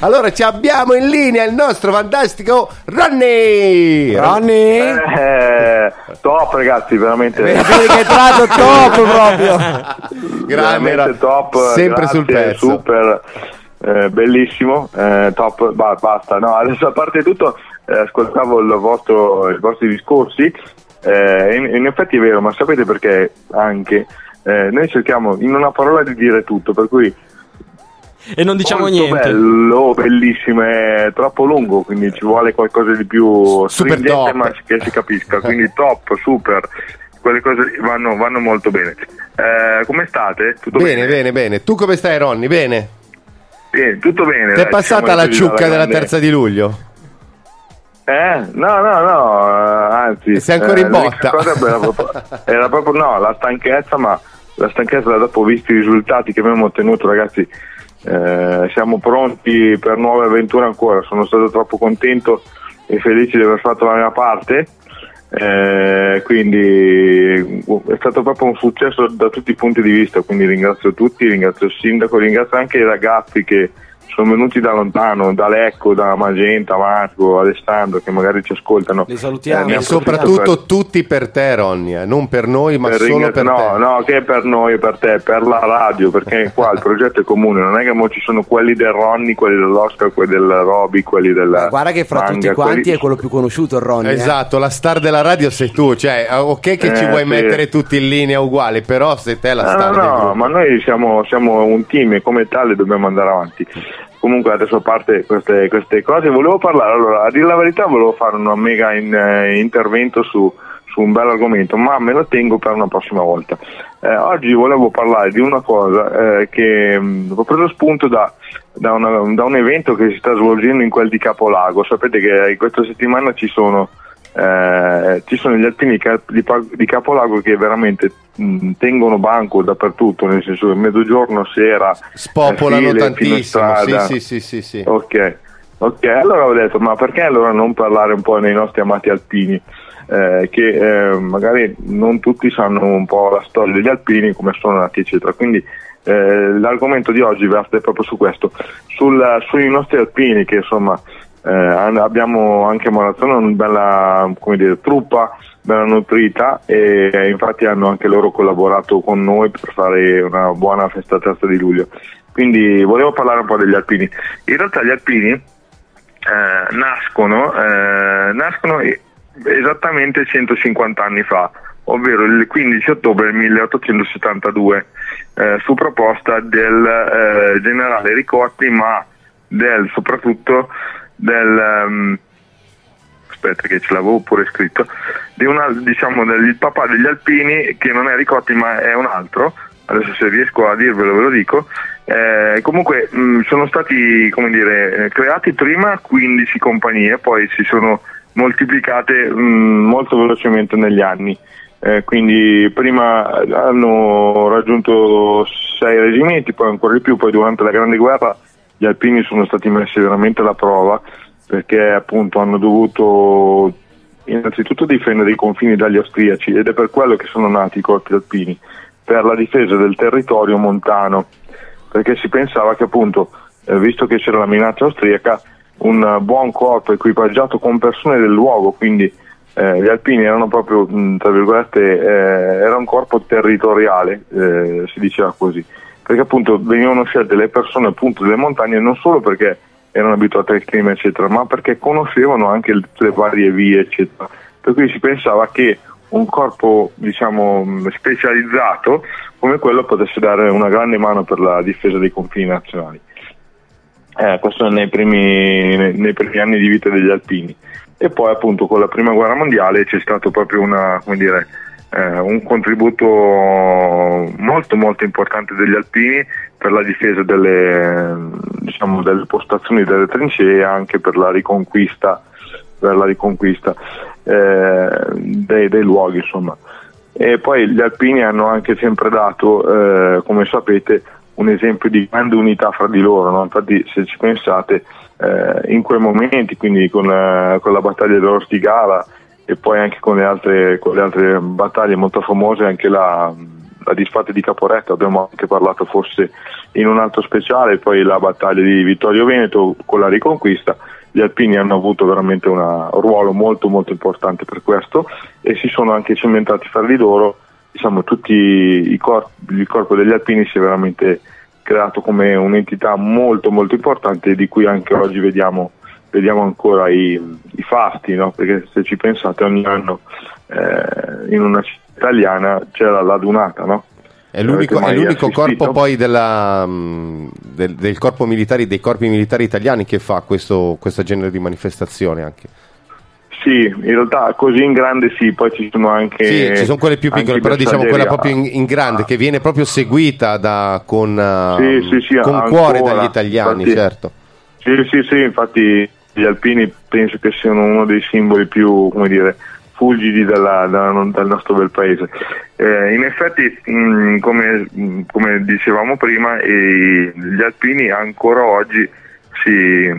allora, ci abbiamo in linea il nostro fantastico Ronny. Ronny? Eh, top ragazzi, veramente. Vedi che è tratto top proprio. Grande, top. sempre grazie, sul pezzo. Super. eh, bellissimo, eh, top, ba- basta. No, adesso a parte tutto, eh, ascoltavo il vostro- i vostri discorsi. eh, in, in effetti è vero, ma sapete perché anche eh, noi cerchiamo in una parola di dire tutto, per cui E non diciamo molto niente. bello, bellissimo, è troppo lungo, quindi ci vuole qualcosa di più Super stringente, top. ma che si capisca. Quindi top, super, quelle cose vanno, vanno molto bene. Eh, come state? Tutto bene? Bene, bene, bene. Tu come stai, Ronny? Bene. Bene, tutto bene. Ti è passata la ciucca della terza di luglio? Eh, no, no, no, eh, anzi. Sei ancora in l'unica botta. era proprio, era proprio, no, la stanchezza, ma la stanchezza da dopo, visti i risultati che abbiamo ottenuto, ragazzi, Eh, siamo pronti per nuove avventure ancora, sono stato troppo contento e felice di aver fatto la mia parte. Eh, quindi uh, è stato proprio un successo da tutti i punti di vista, quindi ringrazio tutti, ringrazio il sindaco, ringrazio anche i ragazzi che sono venuti da lontano, da Lecco, da Magenta, Marco, Alessandro che magari ci ascoltano. Li salutiamo. Eh, E soprattutto per- tutti per te, Ronny, eh, non per noi, ma per solo ringra- per no, te. no, che per noi, per te, per la radio, perché qua il progetto è comune, non è che mo ci sono quelli del Ronny, quelli dell'Oscar, quelli del Roby, quelli del Guarda che fra Manga, tutti quanti quelli- è quello più conosciuto il Ronny. eh. Esatto, la star della radio sei tu, cioè eh, ok che ci Eh, vuoi sì. mettere tutti in linea uguali, però sei te la No, star no, no, gruppo. ma noi siamo, siamo un team e come tale dobbiamo andare avanti. Comunque adesso a parte queste, queste cose, volevo parlare, allora a dire la verità volevo fare un mega in- eh, intervento su, su un bel argomento, ma me lo tengo per una prossima volta. Eh, oggi volevo parlare di una cosa eh, che mh, ho preso spunto da, da una- da un evento che si sta svolgendo in quel di Capolago. Sapete che questa settimana ci sono eh, ci sono gli alpini di, Capolago che veramente mh, tengono banco dappertutto, nel senso che mezzogiorno, sera, Spopolano eh, file, tantissimo, sì, sì, sì, sì. Ok, ok, allora ho detto, ma perché allora non parlare un po' dei nostri amati alpini? Eh, che eh, magari non tutti sanno un po' la storia degli alpini, come sono nati, eccetera. Quindi eh, l'argomento di oggi verte proprio su questo, sul- sui nostri alpini che insomma eh, abbiamo anche a Marazzone una bella dire, truppa bella nutrita e eh, infatti hanno anche loro collaborato con noi per fare una buona festa 3 di luglio. Quindi volevo parlare un po' degli alpini. In realtà gli alpini eh, nascono, eh, nascono esattamente 150 anni fa, ovvero il 15 ottobre 1872, eh, su proposta del eh, generale Ricotti, ma del, soprattutto del... ehm, aspetta che ce l'avevo pure scritto, di una, diciamo, del papà degli alpini che non è Ricotti ma è un altro, adesso se riesco a dirvelo ve lo dico, Eh, comunque mh, sono stati dire, eh, creati prima 15 compagnie, poi si sono moltiplicate mh, molto velocemente negli anni. Eh, quindi prima hanno raggiunto sei reggimenti, poi ancora di più, poi durante la Grande Guerra gli alpini sono stati messi veramente alla prova perché appunto hanno dovuto innanzitutto difendere i confini dagli austriaci ed è per quello che sono nati i corpi alpini, per la difesa del territorio montano, perché si pensava che appunto, eh, visto che c'era la minaccia austriaca, un buon corpo equipaggiato con persone del luogo, quindi eh, gli alpini erano proprio, mh, tra virgolette, eh, era un corpo territoriale, eh, si diceva così, perché appunto venivano scelte le persone appunto delle montagne non solo perché erano abituate al clima eccetera, ma perché conoscevano anche le, le varie vie eccetera, per cui si pensava che un corpo diciamo mh, specializzato come quello potesse dare una grande mano per la difesa dei confini nazionali. Eh, questo nei primi, nei primi anni di vita degli alpini. E poi appunto con la prima guerra mondiale c'è stato proprio una, come dire, eh, un contributo molto molto importante degli alpini per la difesa delle, diciamo, delle postazioni delle trincee e anche per la riconquista, per la riconquista eh, dei, dei luoghi insomma. E poi gli alpini hanno anche sempre dato, eh, come sapete, un esempio di grande unità fra di loro, no? infatti se ci pensate eh, in quei momenti, quindi con la, con la battaglia dell'Ortigara e poi anche con le altre, con le altre battaglie molto famose, anche la, la disfatta di Caporetto, abbiamo anche parlato forse in un altro speciale, poi la battaglia di Vittorio Veneto con la riconquista, gli alpini hanno avuto veramente una- un ruolo molto molto importante per questo e si sono anche cementati fra di loro, diciamo tutti i corpi, il corpo degli alpini si è veramente creato come un'entità molto molto importante di cui anche oggi vediamo, vediamo ancora i, i fasti, no? perché se ci pensate ogni anno eh, in una città italiana c'era la dunata, no? È l'unico, è l'unico corpo poi della, mh, del, del corpo militare, dei corpi militari italiani che fa questo, questo genere di manifestazione anche. Sì, in realtà così in grande sì, poi ci sono anche... Sì, ci sono quelle più piccole, però diciamo quella proprio in, in grande, che viene proprio seguita da, con, uh, Sì, sì, sì, con cuore dagli italiani, infatti- certo. Sì, sì, sì, infatti gli alpini penso che siano uno dei simboli più, come dire, fulgidi della- della- dal nostro bel paese. Eh, in effetti, mh, come, mh, come dicevamo prima, i- gli alpini ancora oggi si,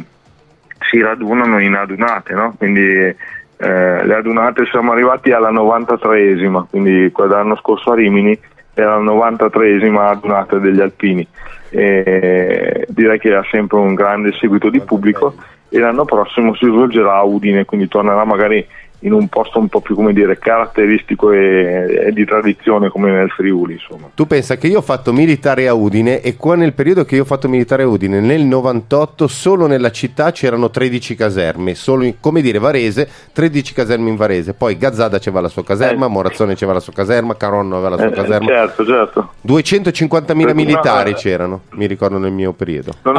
si radunano in adunate, no? quindi eh, le adunate siamo arrivati alla 93esima, quindi l'anno scorso a Rimini era la 93esima adunata degli alpini. E direi che ha sempre un grande seguito di pubblico e l'anno prossimo si svolgerà a Udine, quindi tornerà magari in un posto un po' più come dire caratteristico e, e di tradizione come nel Friuli insomma. Tu pensa che io ho fatto militare a Udine e qua nel periodo che io ho fatto militare a Udine, nel 98, solo nella città c'erano 13 caserme, solo in- come dire Varese, 13 caserme in Varese, poi Gazzada c'era la sua caserma, Morazzone c'era la sua caserma, Caronno aveva la sua Eh, caserma. certo, certo. 250.000 Per- militari ma- c'erano, mi ricordo nel mio periodo. Non,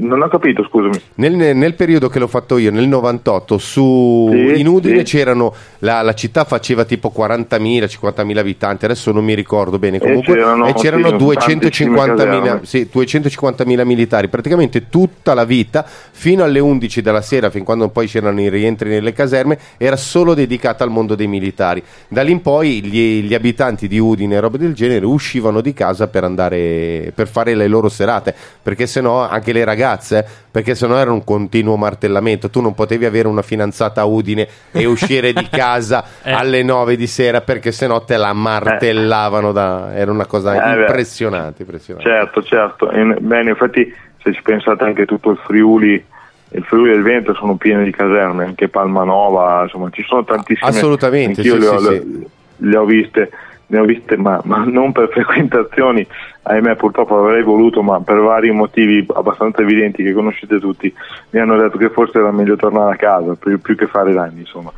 non ho capito, scusami. Nel, nel periodo che l'ho fatto io, nel 98, su, Sì, in Udine sì. c'erano, la, la città faceva tipo 40.000, 50.000 abitanti, adesso non mi ricordo bene, comunque, c'erano, e c'erano sì, 250.000, tantissime sì, 250.000 militari, praticamente tutta la vita, fino alle 11 della sera, fin quando poi c'erano i rientri nelle caserme, era solo dedicata al mondo dei militari. Da lì in poi gli, gli abitanti di Udine e robe del genere uscivano di casa per andare, per fare le loro serate, perché sennò anche le ragazze, perché sennò era un continuo martellamento, tu non potevi avere una fidanzata a Udine e uscire di casa Eh. alle 9 di sera perché sennò te la martellavano, da, era una cosa Eh, impressionante, impressionante. Certo, certo. In- beh, in effetti se ci pensate anche tutto il Friuli, il Friuli e il Veneto sono pieni di caserme, anche Palmanova, insomma ci sono tantissime. Assolutamente, sì, le, ho, sì, le- le ho viste, ne ho viste ma, ma non per frequentazioni, ahimè purtroppo avrei voluto, ma per vari motivi abbastanza evidenti che conoscete tutti, mi hanno detto che forse era meglio tornare a casa più, più che fare danni, insomma.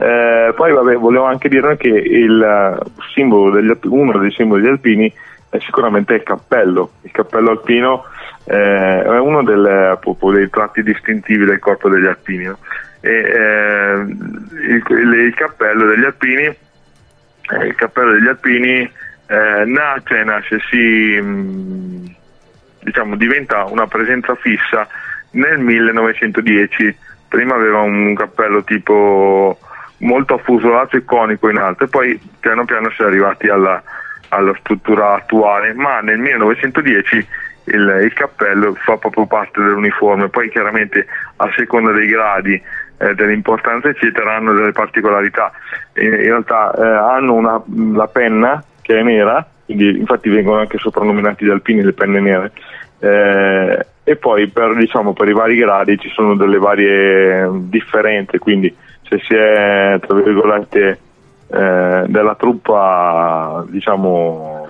Eh, poi vabbè, volevo anche dire che il eh, simbolo degli, uno dei simboli degli alpini è sicuramente il cappello. Il cappello alpino eh, è uno delle- dei tratti distintivi del corpo degli alpini. no? E, eh, il, il- cappello degli alpini, il cappello degli alpini eh, nasce, nasce si, mh, diciamo, diventa una presenza fissa nel 1910. Prima aveva un cappello tipo molto affusolato e conico in alto e poi piano piano si è arrivati alla, alla struttura attuale, ma nel 1910 il, il cappello fa proprio parte dell'uniforme, poi chiaramente a seconda dei gradi, eh, dell'importanza eccetera hanno delle particolarità, in, realtà eh, hanno una, la penna che è nera, quindi infatti vengono anche soprannominati gli alpini le penne nere, eh, e poi per, diciamo, per i vari gradi ci sono delle varie differenze, quindi se si è tra virgolette eh, della truppa diciamo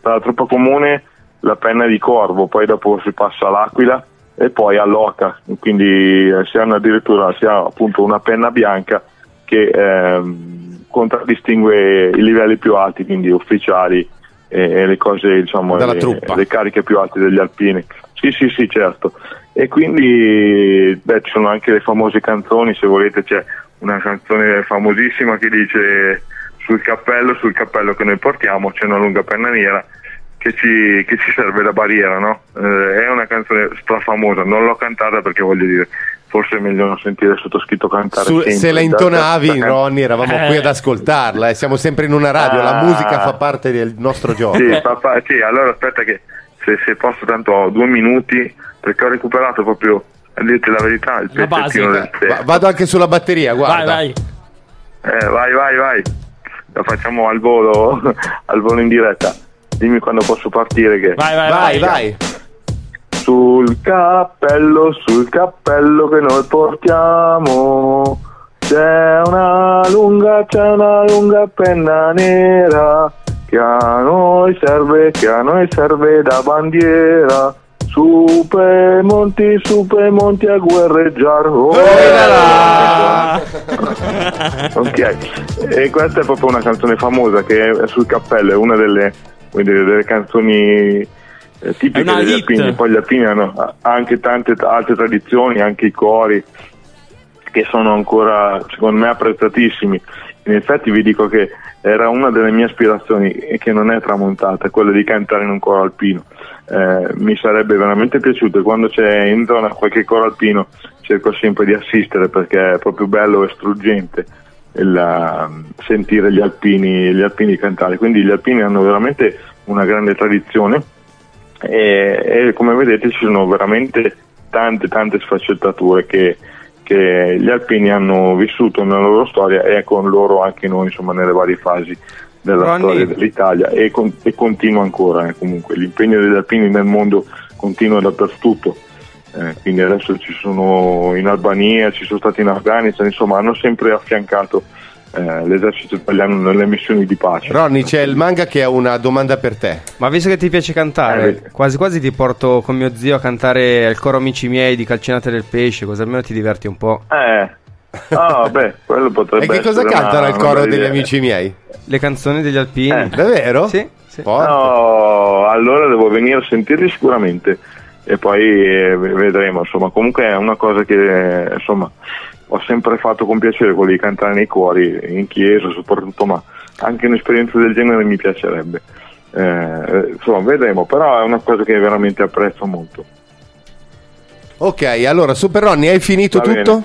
dalla truppa comune la penna di corvo, poi dopo si passa all'aquila e poi all'oca, quindi eh, si hanno addirittura si ha appunto una penna bianca che ehm, contraddistingue i livelli più alti, quindi ufficiali e, e le cose diciamo le, le cariche più alte degli alpini. Sì, sì, sì, certo. E quindi beh, ci sono anche le famose canzoni, se volete c'è una canzone famosissima che dice sul cappello, sul cappello che noi portiamo c'è una lunga penna nera che ci, che ci serve da barriera, no? Eh, è una canzone strafamosa, non l'ho cantata perché voglio dire, forse è meglio non sentire il sottoscritto cantare. Su- sempre. se la intonavi, da- da- Ronny, eravamo Eh. qui ad ascoltarla. eh, Siamo sempre in una radio, la Ah. musica fa parte del nostro gioco. Sì, papà, sì, allora aspetta che se, se posso tanto ho due minuti perché ho recuperato proprio, a dirti la verità, il La pezzettino base. del testo. Va- Vado anche sulla batteria, guarda. Vai, Eh, vai, vai, vai. La facciamo al volo, al volo in diretta. Dimmi quando posso partire che... Vai, vai, vai. vai. Sul cappello, sul cappello che noi portiamo c'è una lunga, c'è una lunga penna nera che a noi serve, che a noi serve da bandiera. Su per monti, su per monti a guerreggiar. Oh, ok, e questa è proprio una canzone famosa che è sul cappello, è una delle, delle canzoni eh, tipiche hit. alpini. Poi gli alpini hanno ha anche tante altre tradizioni, anche i cori che sono ancora secondo me apprezzatissimi. In effetti vi dico che era una delle mie aspirazioni e che non è tramontata, quella di cantare in un coro alpino. Eh, mi sarebbe veramente piaciuto e quando c'è in zona qualche coro alpino cerco sempre di assistere perché è proprio bello e struggente. il, um, sentire gli alpini, gli alpini cantare. Quindi gli alpini hanno veramente una grande tradizione e, e come vedete ci sono veramente tante tante sfaccettature che, che gli alpini hanno vissuto nella loro storia e con loro anche noi insomma nelle varie fasi della Ronny. storia dell'Italia e, con- e continua ancora eh, comunque l'impegno degli alpini nel mondo continua dappertutto eh, quindi adesso ci sono in Albania, ci sono stati in Afghanistan, insomma hanno sempre affiancato eh, l'esercito italiano nelle missioni di pace. Ronny, c'è il manga che ha una domanda per te. Ma visto che ti piace cantare, quasi quasi ti porto con mio zio a cantare al coro Amici miei di Calcinate del Pesce, così almeno ti diverti un po'. Eh, ah, beh, quello potrebbe E che cosa cantano al coro degli idea. amici miei? Le canzoni degli alpini. Eh. Davvero? Sì, sì. No, allora devo venire a sentirli sicuramente e poi eh, vedremo, insomma, comunque è una cosa che eh, insomma ho sempre fatto con piacere quello di cantare nei cuori, in chiesa soprattutto, ma anche un'esperienza del genere mi piacerebbe. Eh, insomma, vedremo, però è una cosa che veramente apprezzo molto. Ok, allora Super Ronny, hai finito Va tutto? bene.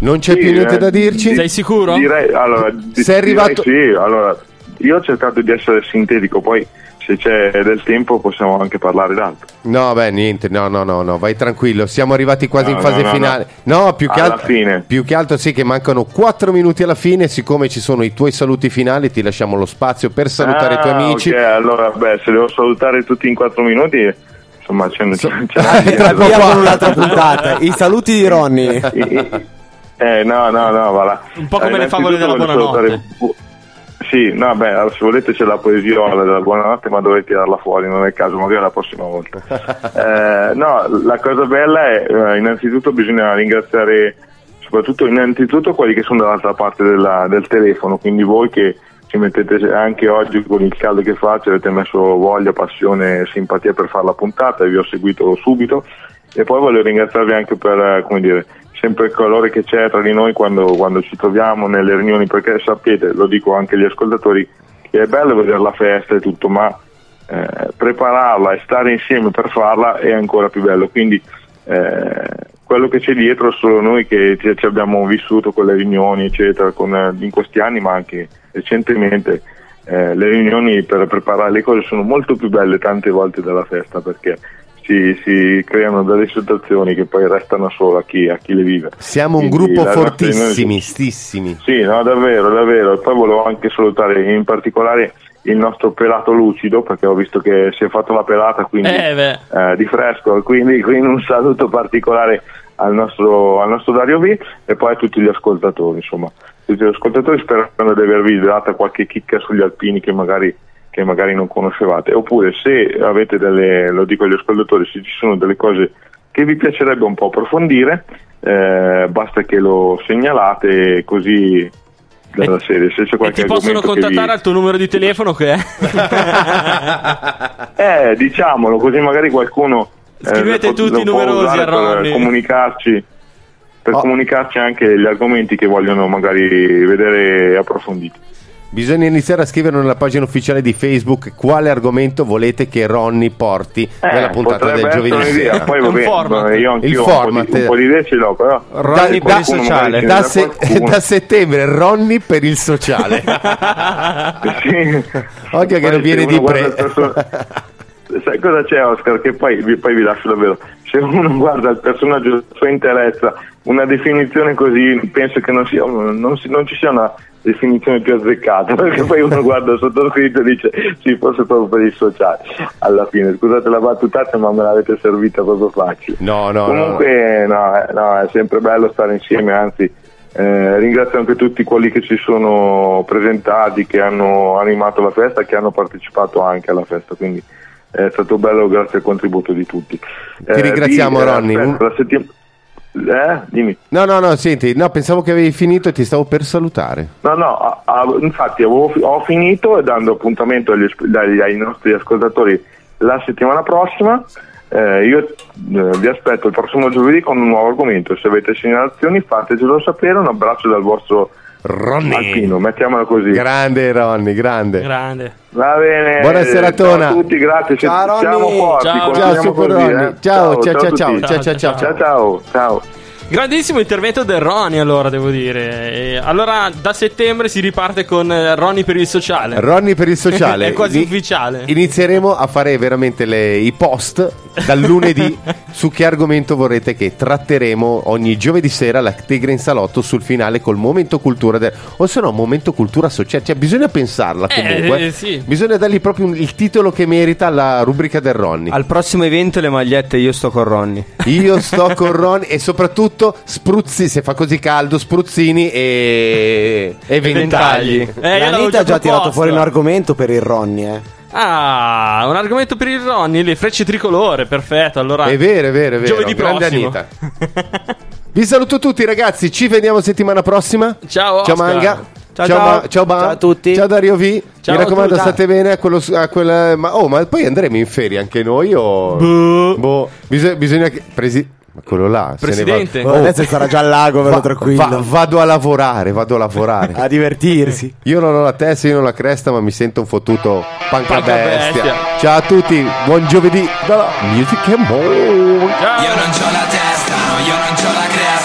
Non c'è Sì, più niente eh, da dirci? Sei sicuro? Direi, allora, di- Sei arrivato- direi sì, allora, io ho cercato di essere sintetico, poi se c'è del tempo possiamo anche parlare d'altro. No, beh, niente, no, no, no, no, vai tranquillo, siamo arrivati quasi No, in fase no, no, finale. No, più, che Alla altro, fine. più che altro sì che mancano 4 minuti alla fine, siccome ci sono i tuoi saluti finali, ti lasciamo lo spazio per salutare i tuoi Ah, amici. ok, allora, beh, se devo salutare tutti in 4 minuti, insomma, c'è, c'è da dire. Tra via con un'altra puntata. I saluti di Ronny. Eh, no, no, no, va là. Un po' come Eh, le favole della buonanotte. salutare- Sì, no, beh, se volete c'è la poesiola della buonanotte, ma dovete tirarla fuori, non è il caso, magari la prossima volta. Eh, no, la cosa bella è, eh, innanzitutto bisogna ringraziare soprattutto innanzitutto quelli che sono dall'altra parte della- del telefono, quindi voi che ci mettete anche oggi con il caldo che fa, ci avete messo voglia, passione e simpatia per fare la puntata e vi ho seguito subito e poi voglio ringraziarvi anche per, eh, come dire, sempre il calore che c'è tra di noi quando, quando ci troviamo nelle riunioni, perché sapete, lo dico anche agli ascoltatori, che è bello vedere la festa e tutto, ma eh, prepararla e stare insieme per farla è ancora più bello. Quindi eh, quello che c'è dietro solo noi che ci, abbiamo vissuto con le riunioni, eccetera, con, eh, in questi anni, ma anche recentemente. eh, le riunioni per preparare le cose sono molto più belle tante volte della festa perché si, si creano delle situazioni che poi restano solo a chi, a chi le vive. Siamo un Quindi gruppo fortissimi, riunione- stissimi. sì, no, davvero, davvero. E poi volevo anche salutare in particolare il nostro pelato lucido, perché ho visto che si è fatto la pelata quindi, Eh, eh, di fresco, quindi, quindi un saluto particolare al nostro, al nostro Dario V e poi a tutti gli ascoltatori, insomma. Tutti gli ascoltatori sperano di avervi data qualche chicca sugli alpini che magari, che magari non conoscevate. Oppure se avete delle, lo dico agli ascoltatori, se ci sono delle cose che vi piacerebbe un po' approfondire, eh, basta che lo segnalate così dalla serie. Se c'è E ti possono che vi- contattare al tuo numero di telefono che è? Eh, diciamolo, così magari qualcuno eh, Scrivete può- tutti numerosi a Ronny. per comunicarci per Oh. comunicarci anche gli argomenti che vogliono magari vedere approfonditi. Bisogna iniziare a scrivere nella pagina ufficiale di Facebook quale argomento volete che Ronny porti nella puntata del giovedì sera. Poi vabbè, io Il anch'io un po' format. di, un po' di idee ce l'ho, però Da, qualcuno magari ce ne da se- da settembre Ronny per il sociale. Sì. Occhio che non viene di pre. il perso- Sai cosa c'è Oscar? Che poi, vi- poi vi lascio davvero. Se uno guarda il personaggio della sua interezza, una definizione così, penso che non, sia, non, non ci sia una definizione più azzeccata, perché poi uno guarda il sottoscritto e dice sì, forse proprio per il sociale. Alla fine, scusate la battutaccia, ma me l'avete servita proprio facile. No, no, no. Comunque, no, eh, no, è sempre bello stare insieme, anzi, eh, ringrazio anche tutti quelli che ci sono presentati, che hanno animato la festa, che hanno partecipato anche alla festa, quindi è stato bello grazie al contributo di tutti. Ti ringraziamo, vi- Ronny. aspetta, la settim- eh, dimmi. No, no, no, senti, no, pensavo che avevi finito e ti stavo per salutare. No, no, a- a- infatti avevo ho finito e dando appuntamento agli, dagli- ai nostri ascoltatori la settimana prossima. Eh, io eh, vi aspetto il prossimo giovedì con un nuovo argomento. Se avete segnalazioni fatecelo sapere. Un abbraccio dal vostro Ronny. Alpino, mettiamola così. Grande Ronny, grande. grande. Va bene. Buona seratona. Ciao a tutti, grazie. Ciao Ronny. Siamo forti, eh. ciao, ciao Super Ronny. Eh. Ciao, ciao, ciao, ciao, ciao, ciao, ciao, ciao, ciao, ciao. Grandissimo intervento del Ronnie, allora devo dire. E allora da settembre si riparte con eh, Ronnie per il sociale. Ronnie per il sociale. È quasi Ni- ufficiale. Inizieremo a fare veramente le, i post dal lunedì su che argomento vorrete che tratteremo ogni giovedì sera la Tigre in salotto sul finale col momento cultura del, o se no momento cultura sociale. Cioè bisogna pensarla comunque. eh, sì. bisogna dargli proprio il titolo che merita la rubrica del Ronny al prossimo evento le magliette io sto con Ronny io sto con Ronny e soprattutto spruzzi se fa così caldo spruzzini e, e ventagli. eh, Anita ha già proposto. tirato fuori un argomento per il Ronny eh. Ah, un argomento per il Ronnie, le frecce tricolore, perfetto. Allora, è vero, è vero, è vero. Giovedì prossimo. Vi saluto tutti ragazzi, ci vediamo settimana prossima. Ciao, ciao Manga. Ciao, ciao, ma, ciao, Bam. ciao a tutti. Ciao Dario V. Ciao Mi raccomando, tu, state bene a, quello, a quel. Ma, oh, ma poi andremo in ferie anche noi? O... Boh. boh. Bisogna, bisogna che. Presi... Ma quello là, Presidente. Va... Oh, adesso sarà già al lago, vado tranquillo. Va, vado a lavorare, vado a lavorare. a divertirsi. Io non ho la testa, io non ho la cresta, ma mi sento un fottuto panca, panca bestia. bestia. Ciao a tutti, buon giovedì dalla Music and More. Ciao. Io non ho la testa, no, io non ho la cresta.